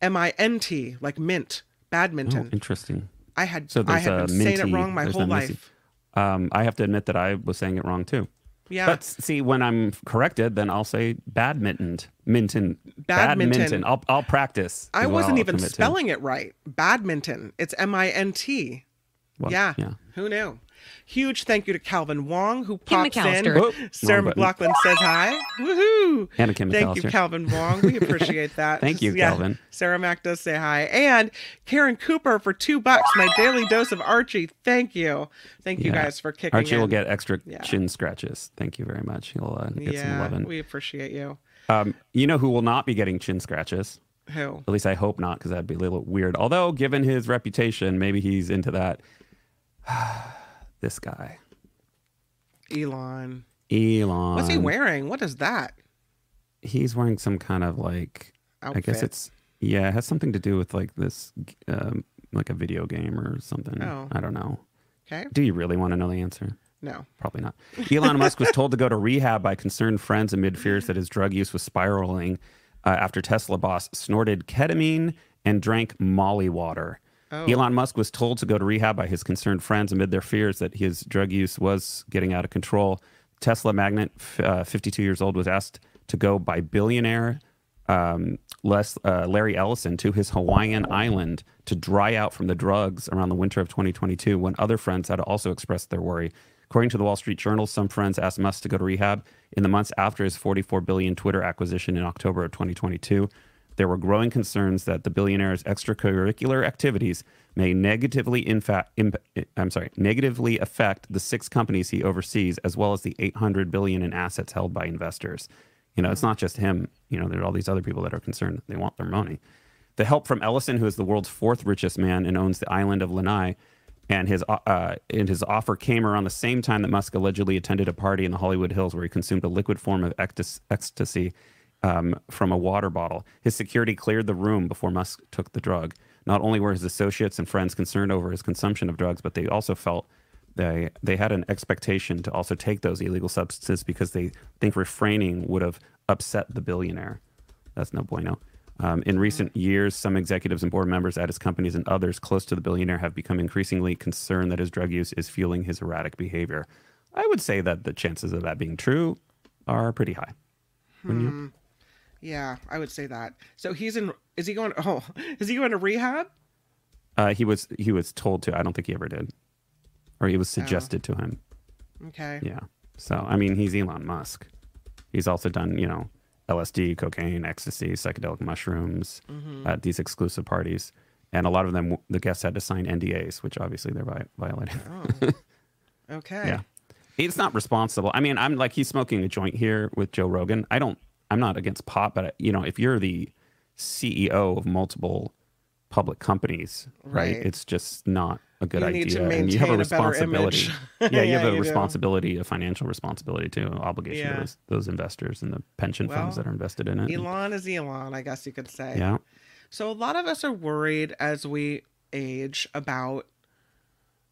C: M I N T, like mint,
B: Oh,
C: badminton.
B: interesting.
C: I had
B: So
C: I had been saying it wrong my whole life.
B: Um, I have to admit that I was saying it wrong too.
C: Yeah.
B: But see, when I'm corrected, then I'll say badminton, minton,
C: Badminton.
B: I'll I'll practice.
C: I wasn't even
B: commit to.
C: spelling it right. Badminton. It's M I N T.
B: Well,
C: yeah.
B: yeah.
C: Who knew? Huge thank you to Calvin Wong who
E: Kim
C: pops in.
E: McAllister.
B: Whoop,
C: Sarah. McLaughlin says hi. Woohoo!
B: And a Kim
C: Thank you, Calvin Wong. We appreciate that.
B: Thank you,
C: Yeah,
B: Calvin.
C: Sarah Mack does say hi. And Karen Cooper for two bucks, my daily dose of Archie. Thank you. Thank you guys for kicking
B: Archie
C: in.
B: will get extra
C: Yeah.
B: chin scratches. Thank you very much. He'll uh, get some loving.
C: we appreciate you.
B: Um, you know who will not be getting chin scratches?
C: Who?
B: At least I hope not, because that'd be a little weird. Although, given his reputation, maybe he's into that. this guy,
C: Elon.
B: Elon.
C: What's he wearing? What is that?
B: He's wearing some kind of like. I guess it's yeah. It has something to do with like this, um, like a video game or something.
C: Oh.
B: I don't know.
C: Okay.
B: Do you really want to know the answer?
C: No.
B: Probably not. Elon Musk was told to go to rehab by concerned friends amid fears that his drug use was spiraling uh, after Tesla boss snorted ketamine and drank Molly water. Elon Musk was told to go to rehab by his concerned friends amid their fears that his drug use was getting out of control. Tesla magnate, uh, 52 years old, was asked to go by billionaire um, Les, uh, Larry Ellison to his Hawaiian island to dry out from the drugs around the winter of 2022 when other friends had also expressed their worry. According to the Wall Street Journal, some friends asked Musk to go to rehab in the months after his 44 billion Twitter acquisition in October of 2022. There were growing concerns that the billionaire's extracurricular activities may negatively in fact, imp- eh, I'm sorry, negatively affect the six companies he oversees, as well as the 800 billion in assets held by investors. You know, it's mm. not just him. You know, there are all these other people that are concerned. They want their money. The help from Ellison, who is the world's fourth richest man and owns the island of Lanai, and his uh, uh and his offer came around the same time that Musk allegedly attended a party in the Hollywood Hills where he consumed a liquid form of ecstasy um, from a water bottle. His security cleared the room before Musk took the drug. Not only were his associates and friends concerned over his consumption of drugs, but they also felt they they had an expectation to also take those illegal substances because they think refraining would have upset the billionaire. That's no bueno. Um, in recent years, some executives and board members at his companies and others close to the billionaire have become increasingly concerned that his drug use is fueling his erratic behavior. I would say that the chances of that being true are pretty high. You?
C: Yeah, I would say that. So he's in. Is he going? Oh, is he going to rehab?
B: Uh, he was he was told to. I don't think he ever did, or he was suggested to him.
C: Okay.
B: Yeah. So I mean, he's Elon Musk. He's also done you know LSD, cocaine, ecstasy, psychedelic mushrooms at these exclusive parties. and a lot of them the guests had to sign NDAs, which obviously they're vi- violating.
C: Oh. Okay.
B: Yeah. It's not responsible. I mean, I'm like he's smoking a joint here with Joe Rogan. I don't. I'm not against pot, but you know, if you're the CEO of multiple public companies, right?
C: Right.
B: It's just not a good
C: You
B: idea. and you have a responsibility. yeah, you
C: Yeah,
B: have a
C: you do.
B: responsibility, a financial responsibility too, obligation
C: Yeah.
B: to those those investors and the pension funds that are invested in it.
C: Elon is Elon, I guess you could say.
B: yeah.
C: So a lot of us are worried as we age about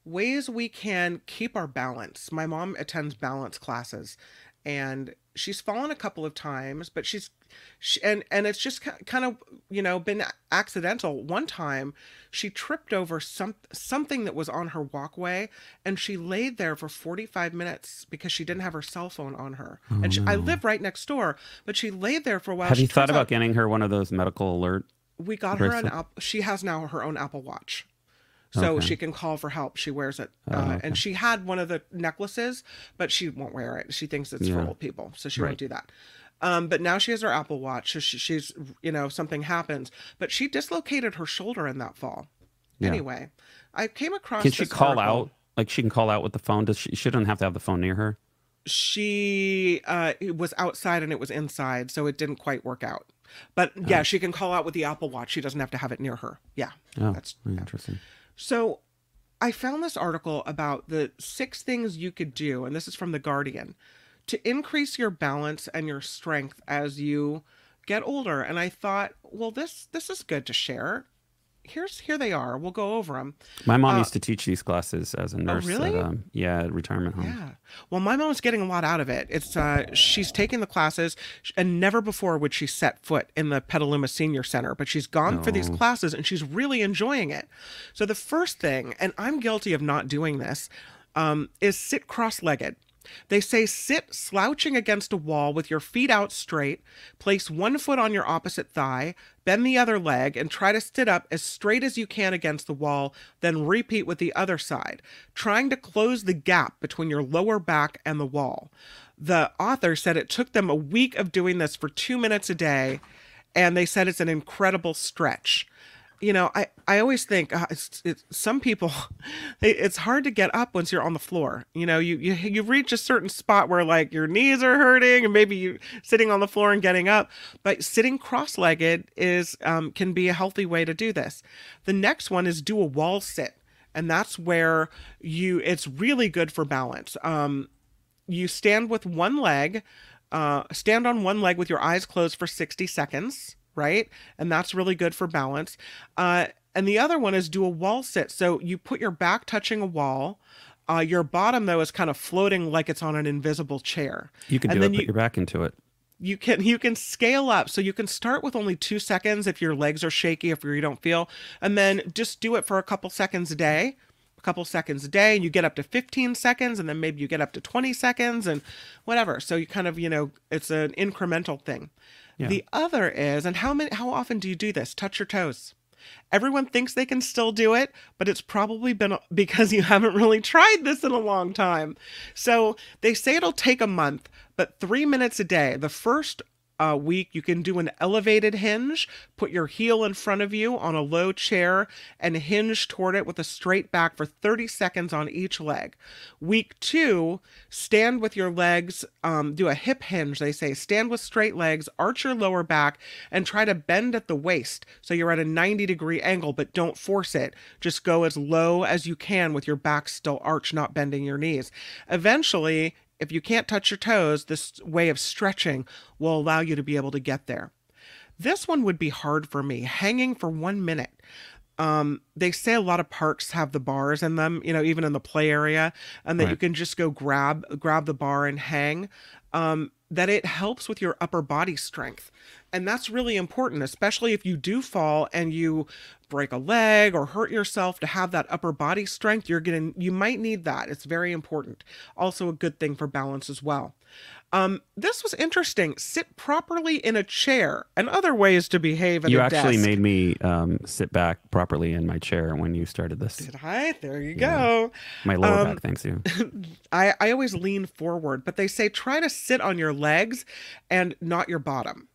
C: ways we can keep our balance. My mom attends balance classes and she's fallen a couple of times, but she's she, and and it's just kind of, you know, been accidental. One time she tripped over some something that was on her walkway and she laid there for 45 minutes because she didn't have her cell phone on her. Oh, and she, I live right next door, but she laid there for a while.
B: Oh, Have
C: She
B: you thought about
C: out-
B: getting her one of those medical alert?
C: we got her an
B: bracelet?
C: app. She has now her own Apple Watch, so
B: Okay.
C: she can call for help. She wears it,
B: Oh,
C: uh,
B: okay.
C: and she had one of the necklaces, but she won't wear it. She thinks it's for old people, so she
B: Right.
C: won't do that. Um, but now she has her Apple Watch, so she, she's you know something happens. But she dislocated her shoulder in that fall.
B: Yeah.
C: Anyway, I came across.
B: Can she call
C: article.
B: out? Like she can call out with the phone. Does she? She doesn't have to have the phone near her.
C: she uh it was outside and it was inside so it didn't quite work out but yeah she can call out with the apple watch she doesn't have to have it near her yeah
B: Oh,
C: that's
B: interesting.
C: So i found this article about the six things you could do and this is from the guardian to increase your balance and your strength as you get older. And i thought well this this is good to share here's here they are we'll go over them
B: My mom
C: Uh,
B: used to teach these classes as a nurse.
C: Oh, really?
B: At, um, yeah, at retirement home.
C: Yeah. Well, my mom's getting a lot out of it. It's uh, she's taking the classes, and never before would she set foot in the Petaluma Senior Center, but she's gone for these classes and she's really enjoying it. So the first thing, and I'm guilty of not doing this, um, is sit cross-legged. They say sit slouching against a wall with your feet out straight, place one foot on your opposite thigh, bend the other leg, and try to sit up as straight as you can against the wall, then repeat with the other side, trying to close the gap between your lower back and the wall. The author said it took them a week of doing this for two minutes a day, and they said it's an incredible stretch you know, I, I always think uh, it's, it's some people, it, it's hard to get up once you're on the floor. You know, you, you you reach a certain spot where like your knees are hurting, and maybe you sitting on the floor and getting up. But sitting cross-legged is um, can be a healthy way to do this. The next one is do a wall sit, and that's where you it's really good for balance. Um, you stand with one leg, uh, stand on one leg with your eyes closed for 60 seconds, right? And that's really good for balance. Uh, and the other one is do a wall sit. So you put your back touching a wall. Uh, your bottom though is kind of floating like it's on an invisible chair.
B: You can
C: And
B: do it.
C: then
B: Put
C: you-
B: your back into it.
C: you can you can scale up so you can start with only two seconds if your legs are shaky if you don't feel and then just do it for a couple seconds a day a couple seconds a day and you get up to 15 seconds and then maybe you get up to 20 seconds and whatever so you kind of you know it's an incremental thing the other is and how many how often do you do this touch your toes Everyone thinks they can still do it, but it's probably been because you haven't really tried this in a long time. So they say it'll take a month, but three minutes a day. The first uh, week, you can do an elevated hinge, put your heel in front of you on a low chair, and hinge toward it with a straight back for 30 seconds on each leg. Week two, stand with your legs, um, do a hip hinge, they say. Stand with straight legs, arch your lower back, and try to bend at the waist so you're at a 90 degree angle, but don't force it. Just go as low as you can with your back still arched, not bending your knees. Eventually, if you can't touch your toes, this way of stretching will allow you to be able to get there. This one would be hard for me, hanging for one minute. Um, they say a lot of parks have the bars in them, you know, even in the play area, and that you can just go grab grab the bar and hang. Um, that it helps with your upper body strength. And that's really important, especially if you do fall and you break a leg or hurt yourself to have that upper body strength. You're getting, you might need that. It's very important. Also, a good thing for balance as well. Um, this was interesting. Sit properly in a chair and other ways to behave at
B: You actually
C: desk.
B: made me um, sit back properly in my chair when you started this.
C: Did I? There you
B: Yeah.
C: go.
B: My lower
C: Um,
B: back, thanks you.
C: I, I always lean forward, but they say try to sit on your legs and not your bottom.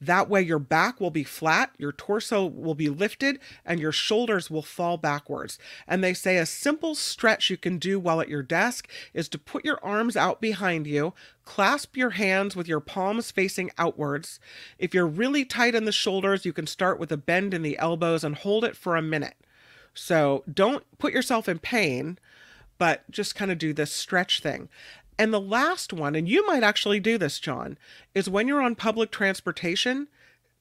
C: That way, your back will be flat, your torso will be lifted, and your shoulders will fall backwards. And they say a simple stretch you can do while at your desk is to put your arms out behind you, clasp your hands with your palms facing outwards. If you're really tight in the shoulders, you can start with a bend in the elbows and hold it for a minute. So don't put yourself in pain, but just kind of do this stretch thing. And the last one, and you might actually do this, John, is when you're on public transportation,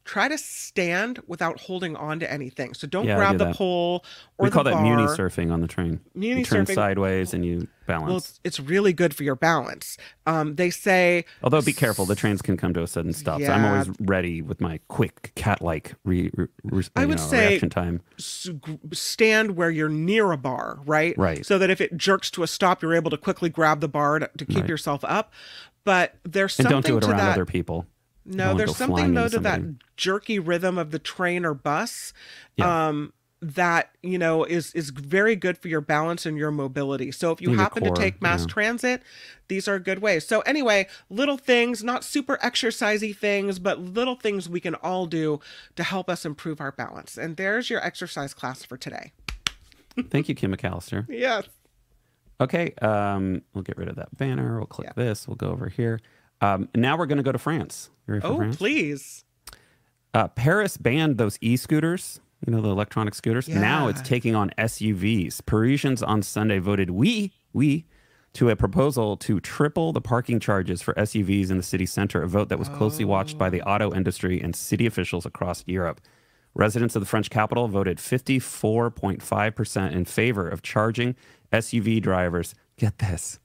C: try to stand without holding on to anything. So don't
B: Yeah,
C: grab
B: do
C: the
B: that.
C: pole or
B: we call that muni surfing on the train.
C: Muni
B: you turn
C: surfing-
B: sideways and you balance.
C: Well, it's, it's really good for your balance. Um, they say
B: Although be careful, the trains can come to a sudden stop. So I'm always ready with my quick cat-like re, re, re-
C: I would
B: know,
C: say-
B: reaction time.
C: stand where you're near a bar, right?
B: Right.
C: So that if it jerks to a stop, you're able to quickly grab the bar to, to keep
B: Right.
C: yourself up. But there's something And
B: don't do it around
C: that.
B: other people.
C: No, there's something though to that jerky rhythm of the train or bus.
B: Yeah.
C: Um, that you know is is very good for your balance and your mobility. So if you
B: your
C: happen
B: core,
C: to take mass
B: yeah.
C: transit, these are good ways. So anyway, little things, not super exercisey things, but little things we can all do to help us improve our balance. And there's your exercise class for today.
B: Thank you, Kim McAllister.
C: Yes.
B: Okay, um, we'll get rid of that banner. We'll click
C: Yeah.
B: this. We'll go over here. Um, now we're going to go to France. You ready for
C: Oh,
B: France?
C: please.
B: Uh, Paris banned those e-scooters. You know the electronic scooters. Now it's taking on SUVs. Parisians on Sunday voted we we to a proposal to triple the parking charges for SUVs in the city center. A vote that was closely watched by the auto industry and city officials across Europe. Residents of the French capital voted 54.5% in favor of charging SUV drivers. Get this.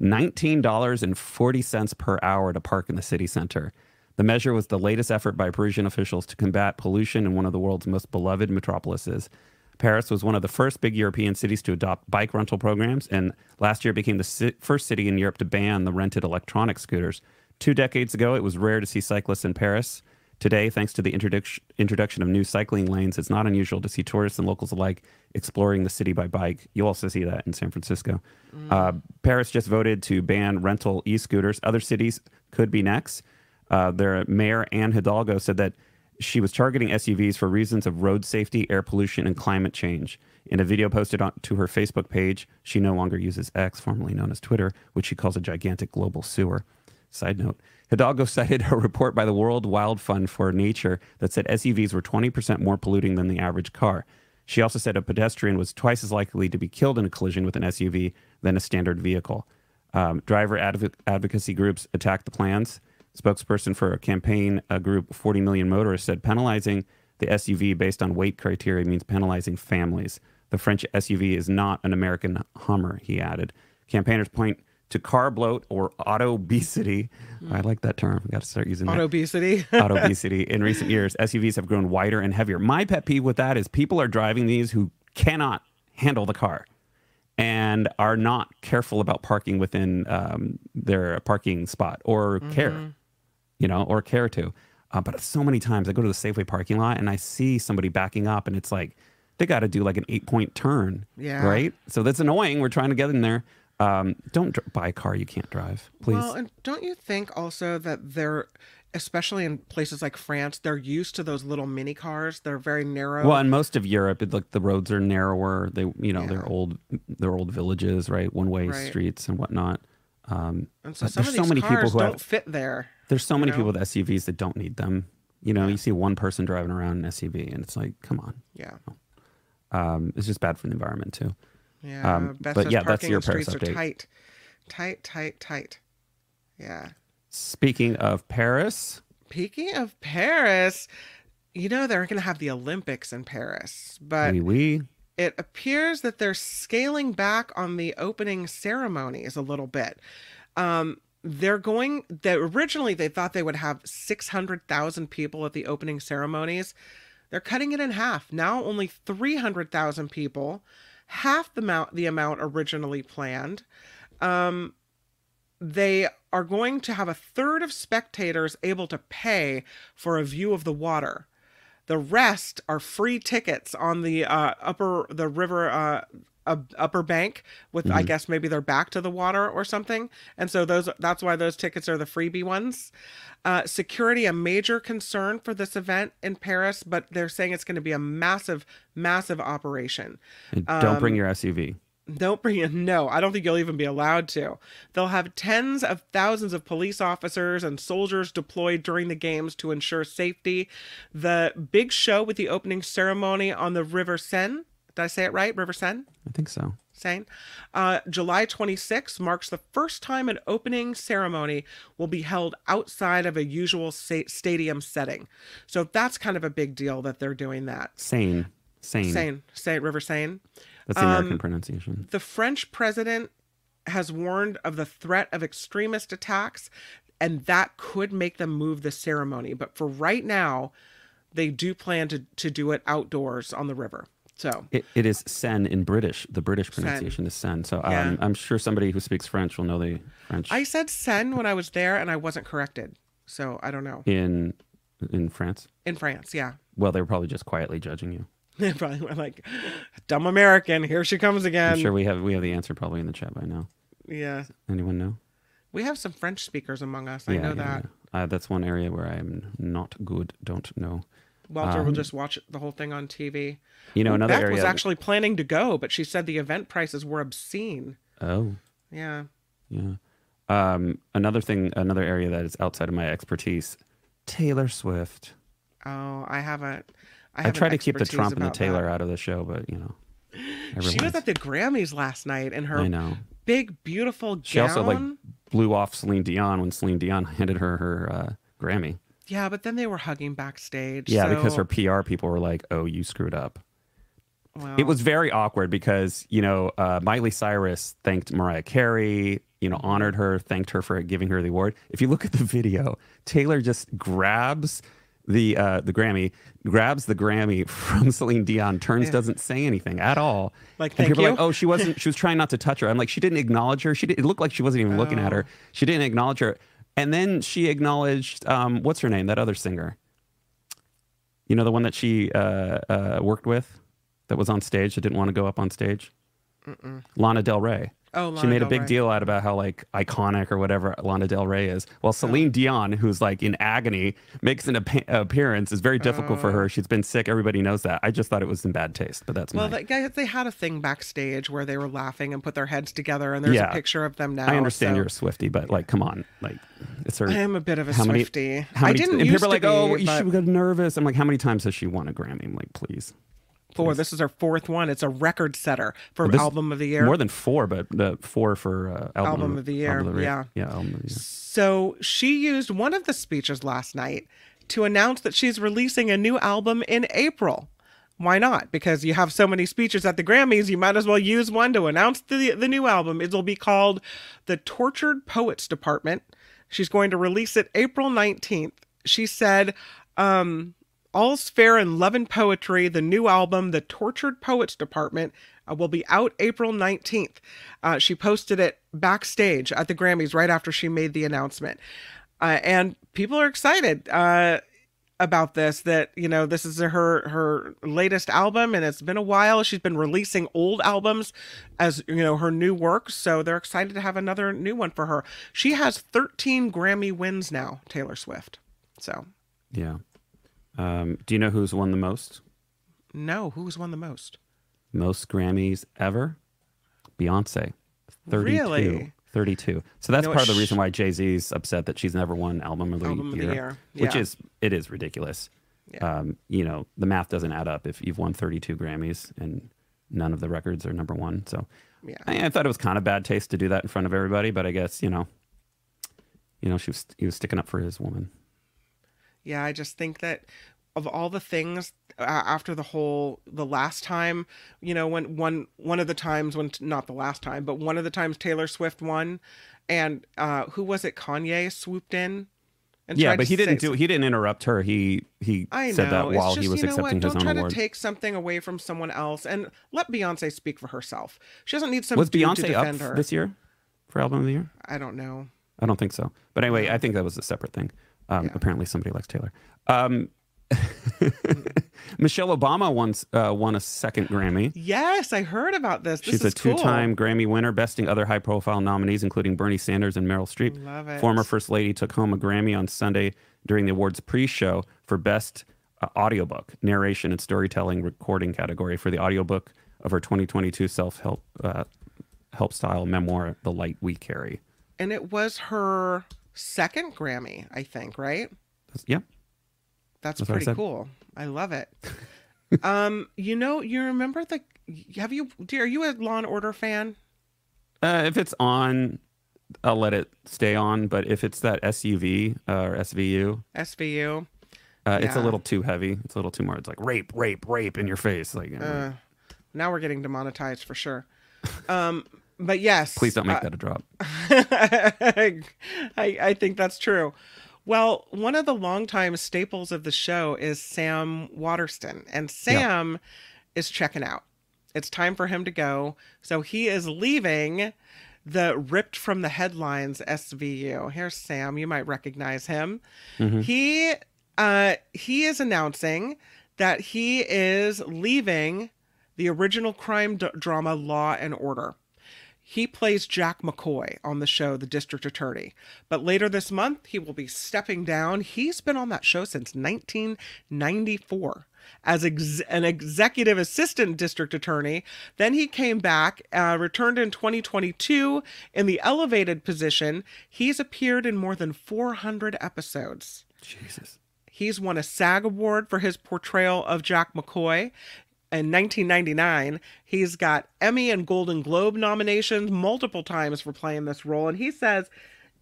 B: $19.40 per hour to park in the city center. The measure was the latest effort by Parisian officials to combat pollution in one of the world's most beloved metropolises. Paris was one of the first big European cities to adopt bike rental programs, and last year became the ci- first city in Europe to ban the rented electronic scooters. Two decades ago, it was rare to see cyclists in Paris. Today, thanks to the introduction introduction of new cycling lanes, it's not unusual to see tourists and locals alike exploring the city by bike. You also see that in San Francisco. Uh, Paris just voted to ban rental e scooters. Other cities could be next. Uh, their mayor, Anne Hidalgo, said that she was targeting SUVs for reasons of road safety, air pollution, and climate change. In a video posted on, to her Facebook page, she no longer uses X, formerly known as Twitter, which she calls a gigantic global sewer. Side note Hidalgo cited a report by the World Wide Fund for Nature that said SUVs were 20% more polluting than the average car. She also said a pedestrian was twice as likely to be killed in a collision with an SUV than a standard vehicle. Um, driver advo- advocacy groups attacked the plans. Spokesperson for a campaign a group, 40 Million Motorists, said penalizing the SUV based on weight criteria means penalizing families. The French SUV is not an American Hummer, he added. Campaigners point to car bloat or auto obesity. I like that term. I Got to start using
C: Auto obesity.
B: auto obesity in recent years. SUVs have grown wider and heavier. My pet peeve with that is people are driving these who cannot handle the car and are not careful about parking within um, their parking spot or care, you know, or care to. Uh, but so many times I go to the Safeway parking lot and I see somebody backing up and it's like they got to do like an eight point turn.
C: Yeah.
B: Right. So that's annoying. We're trying to get in there. Um, don't dr- buy a car you can't drive, please.
C: Well, and don't you think also that they're, especially in places like France, they're used to those little mini cars. They're very narrow.
B: Well, in most of Europe, it, like the roads are narrower. They, you know,
C: Yeah.
B: they're old, they're old villages, right? One way
C: Right.
B: streets and whatnot. Um,
C: and so
B: there's so many
C: cars
B: people who
C: don't
B: have.
C: fit there.
B: There's so many
C: know?
B: people with SUVs that don't need them. You know, you see one person driving around an SUV, and it's like, come on.
C: Yeah.
B: Um, it's just bad for the environment too.
C: Yeah.
B: Um,
C: Beth
B: but yeah, that's
C: parking
B: your Paris
C: are
B: update.
C: tight. Tight, tight, tight. Yeah.
B: Speaking of Paris,
C: Speaking of Paris, you know they're going to have the Olympics in Paris, but
B: we we
C: it appears that they're scaling back on the opening ceremonies a little bit. Um, they're going. They, originally, they thought they would have six hundred thousand people at the opening ceremonies. They're cutting it in half now. Only three hundred thousand people, half the amount the amount originally planned. Um, they are going to have a third of spectators able to pay for a view of the water. The rest are free tickets on the uh, upper the river uh, a upper bank with
B: Mm-hmm.
C: I guess maybe they're back to the water or something. And so those that's why those tickets are the freebie ones. Uh, security a major concern for this event in Paris, but they're saying it's going to be a massive, massive operation.
B: And don't bring
C: Um,
B: your SUV.
C: Don't bring in. No, I don't think you'll even be allowed to. They'll have tens of thousands of police officers and soldiers deployed during the games to ensure safety. The big show with the opening ceremony on the River Seine. Did I say it right? River Seine?
B: I think so.
C: Seine. Uh, July 26 marks the first time an opening ceremony will be held outside of a usual stadium setting. So that's kind of a big deal that they're doing that.
B: Sane. Sane.
C: Seine, Seine, River Seine.
B: That's the American
C: Um,
B: pronunciation.
C: The French president has warned of the threat of extremist attacks, and that could make them move the ceremony. But for right now, they do plan to, to do it outdoors on the river. So,
B: It, it is sen in British. The British pronunciation is sen. So um,
C: Yeah.
B: I'm sure somebody who speaks French will know the French
C: I said sen when I was there, and I wasn't corrected. So, I don't know.
B: in in France.
C: In France, yeah.
B: Well, they were probably just quietly judging you.
C: They probably were like, dumb American, here she comes again.
B: I'm sure we have we have the answer probably in the chat by now.
C: Yeah.
B: Anyone know?
C: We have some French speakers among us. I know that.
B: yeah. Uh, that's one area where I'm not good. Don't know.
C: Walter will
B: Um,
C: just watch the whole thing on TV.
B: You know, another
C: Beth
B: area.
C: was actually planning to go, but she said the event prices were obscene.
B: oh,
C: Yeah.
B: yeah. Um, another thing, another area that is outside of my expertise. Taylor Swift.
C: Oh, I haven't. I,
B: I, try to keep the Trump and the Taylor
C: that.
B: out of the show, but you know,
C: She was at the Grammys last night in her
B: I know.
C: big, beautiful gown.
B: She also like blew off Celine Dion when Celine Dion handed her her uh, Grammy.
C: Yeah, but then they were hugging backstage.
B: Yeah, because her PR people were like, "Oh, you screwed up." It was very awkward because you know uh, Miley Cyrus thanked Mariah Carey, you know, honored her, thanked her for giving her the award. If you look at the video, Taylor just grabs the uh, the Grammy, grabs the Grammy from Celine Dion, turns, doesn't say anything at all.
C: Like,
B: and
C: "Thank
B: people are like, oh, she wasn't. She was trying not to touch her. I'm like, she didn't acknowledge her. She did, it looked like she wasn't even looking at her.
C: Oh.
B: She didn't acknowledge her. And then she acknowledged um, what's her name? That other singer. You know, the one that she uh, uh, worked with that was on stage that didn't want to go up on stage? Lana Del Rey.
C: Oh,
B: she
C: Lana
B: made a big
C: Rey.
B: deal out about how like iconic or whatever Lana Del Rey is. Well, oh. Celine Dion, who's like in agony, makes an appa- appearance. It's very difficult for her. Oh. She's been sick. Everybody knows that. I just thought it was in bad taste, but that's
C: Well,
B: my.
C: they, they had a thing backstage where they were laughing and put their heads together, and there's
B: Yeah.
C: a picture of them now.
B: I understand
C: so-
B: you're a Swiftie, but like, come on, like, it's her.
C: I am a bit of a
B: how many,
C: Swiftie.
B: How
C: I didn't
B: and
C: used
B: people are like, oh,
C: be,
B: you
C: but-
B: should get nervous. I'm like, how many times has she won a Grammy? I'm like, please.
C: Four. This is her fourth one. It's a record setter for
B: This-
C: album of the year.
B: More than four, but the four for uh, album,
C: Album of the year,
B: of the
C: yeah.
B: yeah, album of the year.
C: So she used one of the speeches last night to announce that she's releasing a new album in April. Why not? Because you have so many speeches at the Grammys, you might as well use one to announce the the new album. It'll be called The Tortured Poets Department. She's going to release it April 19th. She said, um, All's Fair in Love and Poetry, the new album, The Tortured Poets Department, uh, will be out April 19th. Uh, she posted it backstage at the Grammys right after she made the announcement. Uh, and people are excited uh, about this that, you know, this is her her latest album and it's been a while. She's been releasing old albums as, you know, her new work. So they're excited to have another new one for her. She has 13 Grammy wins now, Taylor Swift. So,
B: Yeah. Um, do you know who's won the most?
C: no, who's won the most?
B: Most Grammys ever? Beyonce. 32.
C: Really?
B: 32. So that's
C: know
B: part of the reason why Jay Z's upset that she's never won album of the,
C: Album of the
B: year,
C: year,
B: which
C: yeah.
B: is it is ridiculous.
C: Yeah.
B: Um, you know, the math doesn't add up if you've won 32 Grammys and none of the records are number one. So
C: Yeah.
B: I, I thought it was kind of bad taste to do that in front of everybody, but I guess you know, you know, she was he was sticking up for his woman.
C: Yeah, I just think that of all the things uh, after the whole the last time, you know, when one one of the times when not the last time, but one of the times Taylor Swift won, and uh who was it? Kanye swooped in. And
B: Yeah, but he didn't do he didn't interrupt her. He he
C: I
B: said
C: know.
B: that while
C: just,
B: he was
C: you know
B: accepting
C: what?
B: his
C: Don't
B: own
C: try to take something away from someone else, and let Beyonce speak for herself. She doesn't need some
B: was
C: dude to
B: Beyonce up
C: her.
B: this year for album of the year?
C: I don't know.
B: I don't think so. But anyway, I think that was a separate thing. Um,
C: Yeah.
B: Apparently, somebody likes Taylor. Um, Michelle Obama once uh, won a second Grammy.
C: Yes, I heard about this. This
B: She's a two-time Grammy winner, besting other high-profile nominees, including Bernie Sanders and Meryl Streep.
C: Love it.
B: Former First Lady took home a Grammy on Sunday during the awards pre-show for Best uh, Audiobook, Narration and Storytelling Recording category for the audiobook of her 2022 self-help uh, help style memoir, The Light We Carry.
C: and it was her second Grammy, I think, right?
B: That's- yeah.
C: That's,
B: That's what I
C: pretty cool. I love it. um, you know, you remember the have you dear, are you a Law and Order fan?
B: Uh, if it's on, I'll let it stay on. But if it's that SUV uh, or SVU,
C: SVU.
B: uh, it's a little too heavy. It's a little too more. It's like rape, rape, rape in your face. Like,
C: Uh, now we're getting demonetized for sure. Um, but yes.
B: please don't make
C: uh,
B: that a drop.
C: I, I think that's true. Well, one of the longtime staples of the show is Sam Waterston, and Sam is checking out. It's time for him to go. So he is leaving the ripped from the headlines SVU. Here's Sam. You might recognize him. He uh, he is announcing that he is leaving the original crime d- drama Law and Order. He plays Jack McCoy on the show, The District Attorney. But later this month, he will be stepping down. He's been on that show since 1994 as ex- an executive assistant district attorney. Then he came back, uh, returned in 2022 in the elevated position. He's appeared in more than 400 episodes.
B: Jesus.
C: He's won a SAG award for his portrayal of Jack McCoy. In 1999, he's got Emmy and Golden Globe nominations multiple times for playing this role. And he says,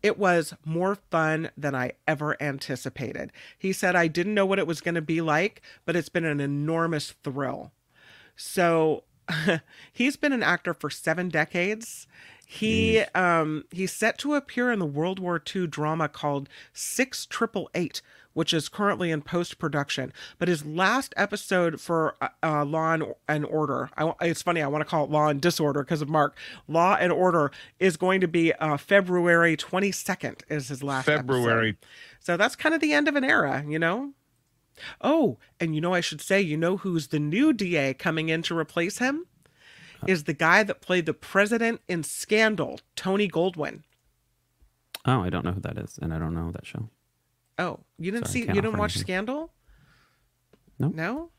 C: it was more fun than I ever anticipated. He said, I didn't know what it was going to be like, but it's been an enormous thrill. So he's been an actor for seven decades. He um he's set to appear in the World War II drama called Six Triple Eight, which is currently in post production. But his last episode for uh, uh, Law and, Order, I, it's funny I want to call it Law and Disorder because of Mark. Law and Order is going to be uh, February twenty second is his last episode.
D: February.
C: So that's kind of the end of an era, you know. Oh, and you know, I should say, you know who's the new DA coming in to replace him? Is the guy that played the president in Scandal, Tony Goldwyn.
B: Oh, I don't know who that is, and I don't know that show.
C: Oh, you didn't see? You didn't watch
B: anything.
C: Scandal?
B: No.
C: No.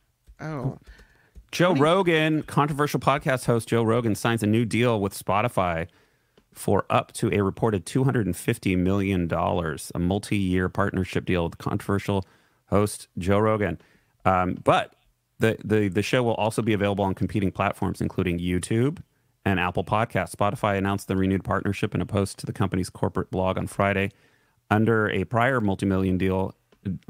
C: Oh,
B: Joe Rogan, controversial podcast host Joe Rogan, signs a new deal with Spotify for up to a reported $250 million, a multi year partnership deal with controversial host Joe Rogan. Um, but the, the, the show will also be available on competing platforms, including YouTube and Apple Podcasts. Spotify announced the renewed partnership in a post to the company's corporate blog on Friday. Under a prior multi-million deal,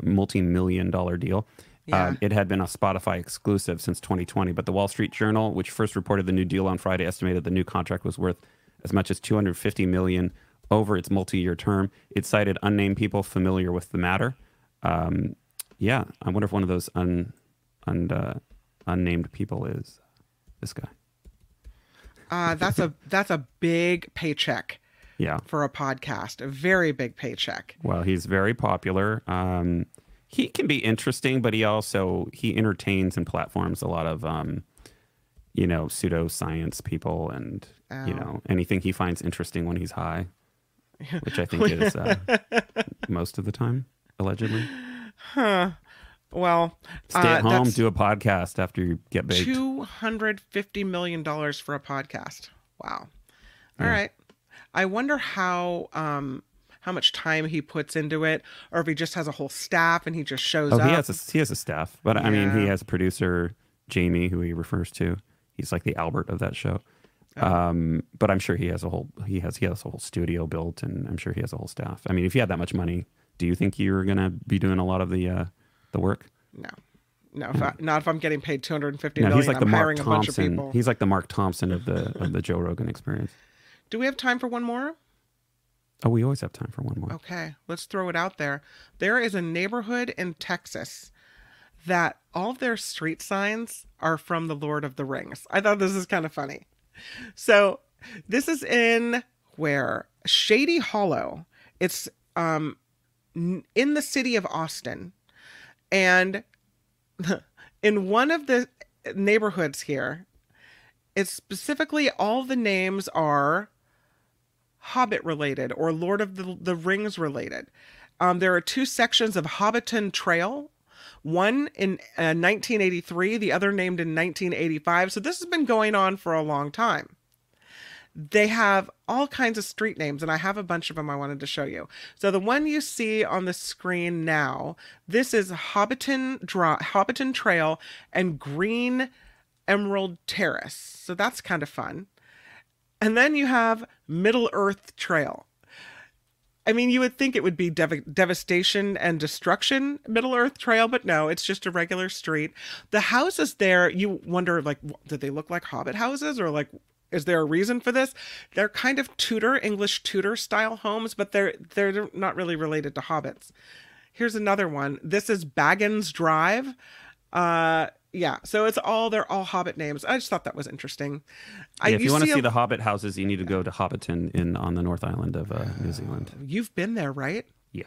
B: multi-million dollar deal,
C: Yeah.
B: um, it had been a Spotify exclusive since 2020. But the Wall Street Journal, which first reported the new deal on Friday, estimated the new contract was worth as much as 250 million over its multi-year term. It cited unnamed people familiar with the matter. Um, yeah, I wonder if one of those un, un, uh, unnamed people is this guy.
C: uh, that's a that's a big paycheck
B: Yeah.
C: for a podcast. A very big paycheck.
B: Well, he's very popular. Um, he can be interesting, but he also he entertains and platforms a lot of um, you know pseudoscience people and you
C: Oh.
B: know anything he finds interesting when he's high, which I think is uh, most of the time allegedly. Huh.
C: Well,
B: Stay
C: uh,
B: home, do a podcast after you get baked.
C: two hundred fifty million dollars for a podcast. Wow. All right. I wonder how um how much time he puts into it, or if he just has a whole staff and he just shows
B: Oh,
C: up.
B: he has a, he has a staff, but I mean, he has a producer, Jamie, who he refers to. He's like the Albert of that show.
C: Oh.
B: Um, but I'm sure he has a whole he has he has a whole studio built, and I'm sure he has a whole staff. I mean, if you had that much money, do you think you're gonna be doing a lot of the uh, the work?
C: No, no, if I, not if I'm getting paid two hundred and fifty
B: No,
C: million.
B: he's like
C: I'm
B: the Mark
C: hiring a bunch of
B: Thompson. He's like the Mark Thompson of the of the Joe Rogan experience.
C: Do we have time for one more?
B: Oh, we always have time for one more.
C: Okay, let's throw it out there. There is a neighborhood in Texas that all of their street signs are from the Lord of the Rings. I thought this is kind of funny. So, this is in where Shady Hollow. It's um in the city of Austin. And in one of the neighborhoods here, it's specifically all the names are Hobbit related or Lord of the, the Rings related. Um, there are two sections of Hobbiton Trail, one in uh, 1983, the other named in 1985. So this has been going on for a long time. They have all kinds of street names, and I have a bunch of them I wanted to show you. So the one you see on the screen now, this is Hobbiton Draw, Hobbiton Trail and Green Emerald Terrace. So that's kind of fun. And then you have Middle Earth Trail. I mean, you would think it would be dev- devastation and destruction, Middle Earth Trail, but no, it's just a regular street. The houses there, you wonder, like, did they look like Hobbit houses or like, is there a reason for this? They're kind of Tudor, English Tudor style homes, but they're they're not really related to hobbits. Here's another one. This is Baggins Drive. Uh, yeah, so it's all they're all Hobbit names. I just thought that was interesting. I,
B: if you, want to
C: a-
B: see the Hobbit houses, you need to go to Hobbiton in on the North Island of uh, New Zealand.
C: You've been there, right?
B: Yeah,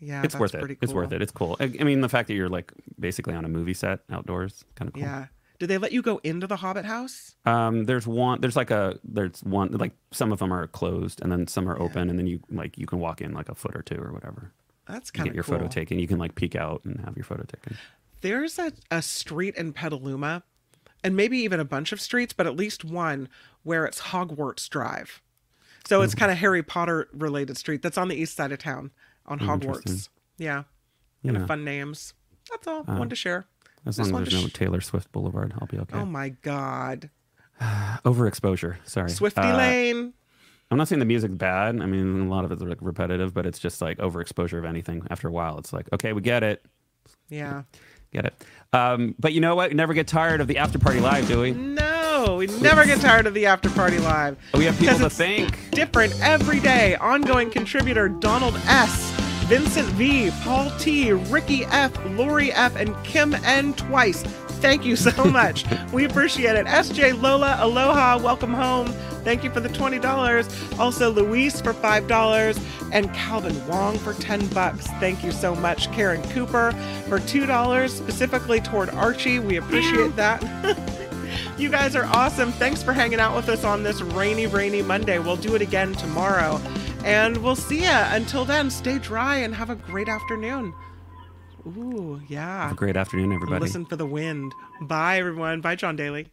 C: Yeah,
B: it's worth it.
C: pretty
B: It's
C: cool.
B: worth it. It's cool. I, I mean, the fact that you're like basically on a movie set outdoors, kind of cool.
C: Yeah. Did they let you go into the Hobbit house?
B: Um, there's one. There's like a. There's one. Like some of them are closed, and then some are open, and then you like you can walk in like a foot or two or whatever.
C: That's kind of You get
B: your
C: cool.
B: photo taken. You can like peek out and have your photo taken.
C: There's a, a street in Petaluma, and maybe even a bunch of streets, but at least one where it's Hogwarts Drive. So it's hmm. kind of Harry Potter related street that's on the east side of town on
B: Oh,
C: Hogwarts. Yeah. Kind
B: know,
C: of fun names. That's all. Uh, I wanted to share.
B: as
C: Just
B: long as there's no
C: sh-
B: Taylor Swift Boulevard, I'll be okay.
C: Oh my God.
B: Overexposure. Sorry.
C: Swiftie
B: Uh,
C: Lane.
B: I'm not saying the music's bad. I mean, a lot of it's like repetitive, but it's just like overexposure of anything. After a while, it's like, okay, we get it,
C: Yeah.
B: Get it. Um, but you know what? We never get tired of the after party live, do we?
C: No, we never get tired of the after party live.
B: We have people to thank.
C: Different every day. Ongoing contributor Donald S., Vincent V., Paul T., Ricky F., Lori F., and Kim N. Twice. Thank you so much. we appreciate it. SJ Lola, aloha, welcome home. Thank you for the $20. Also, Luis for $5 and Calvin Wong for 10 bucks. Thank you so much. Karen Cooper for $2 specifically toward Archie. We appreciate that. You guys are awesome. Thanks for hanging out with us on this rainy, rainy Monday. We'll do it again tomorrow. And we'll see ya. Until then, stay dry and have a great afternoon. Ooh, yeah.
B: Have a great afternoon, everybody.
C: Listen for the wind. Bye, everyone. Bye, John Daly.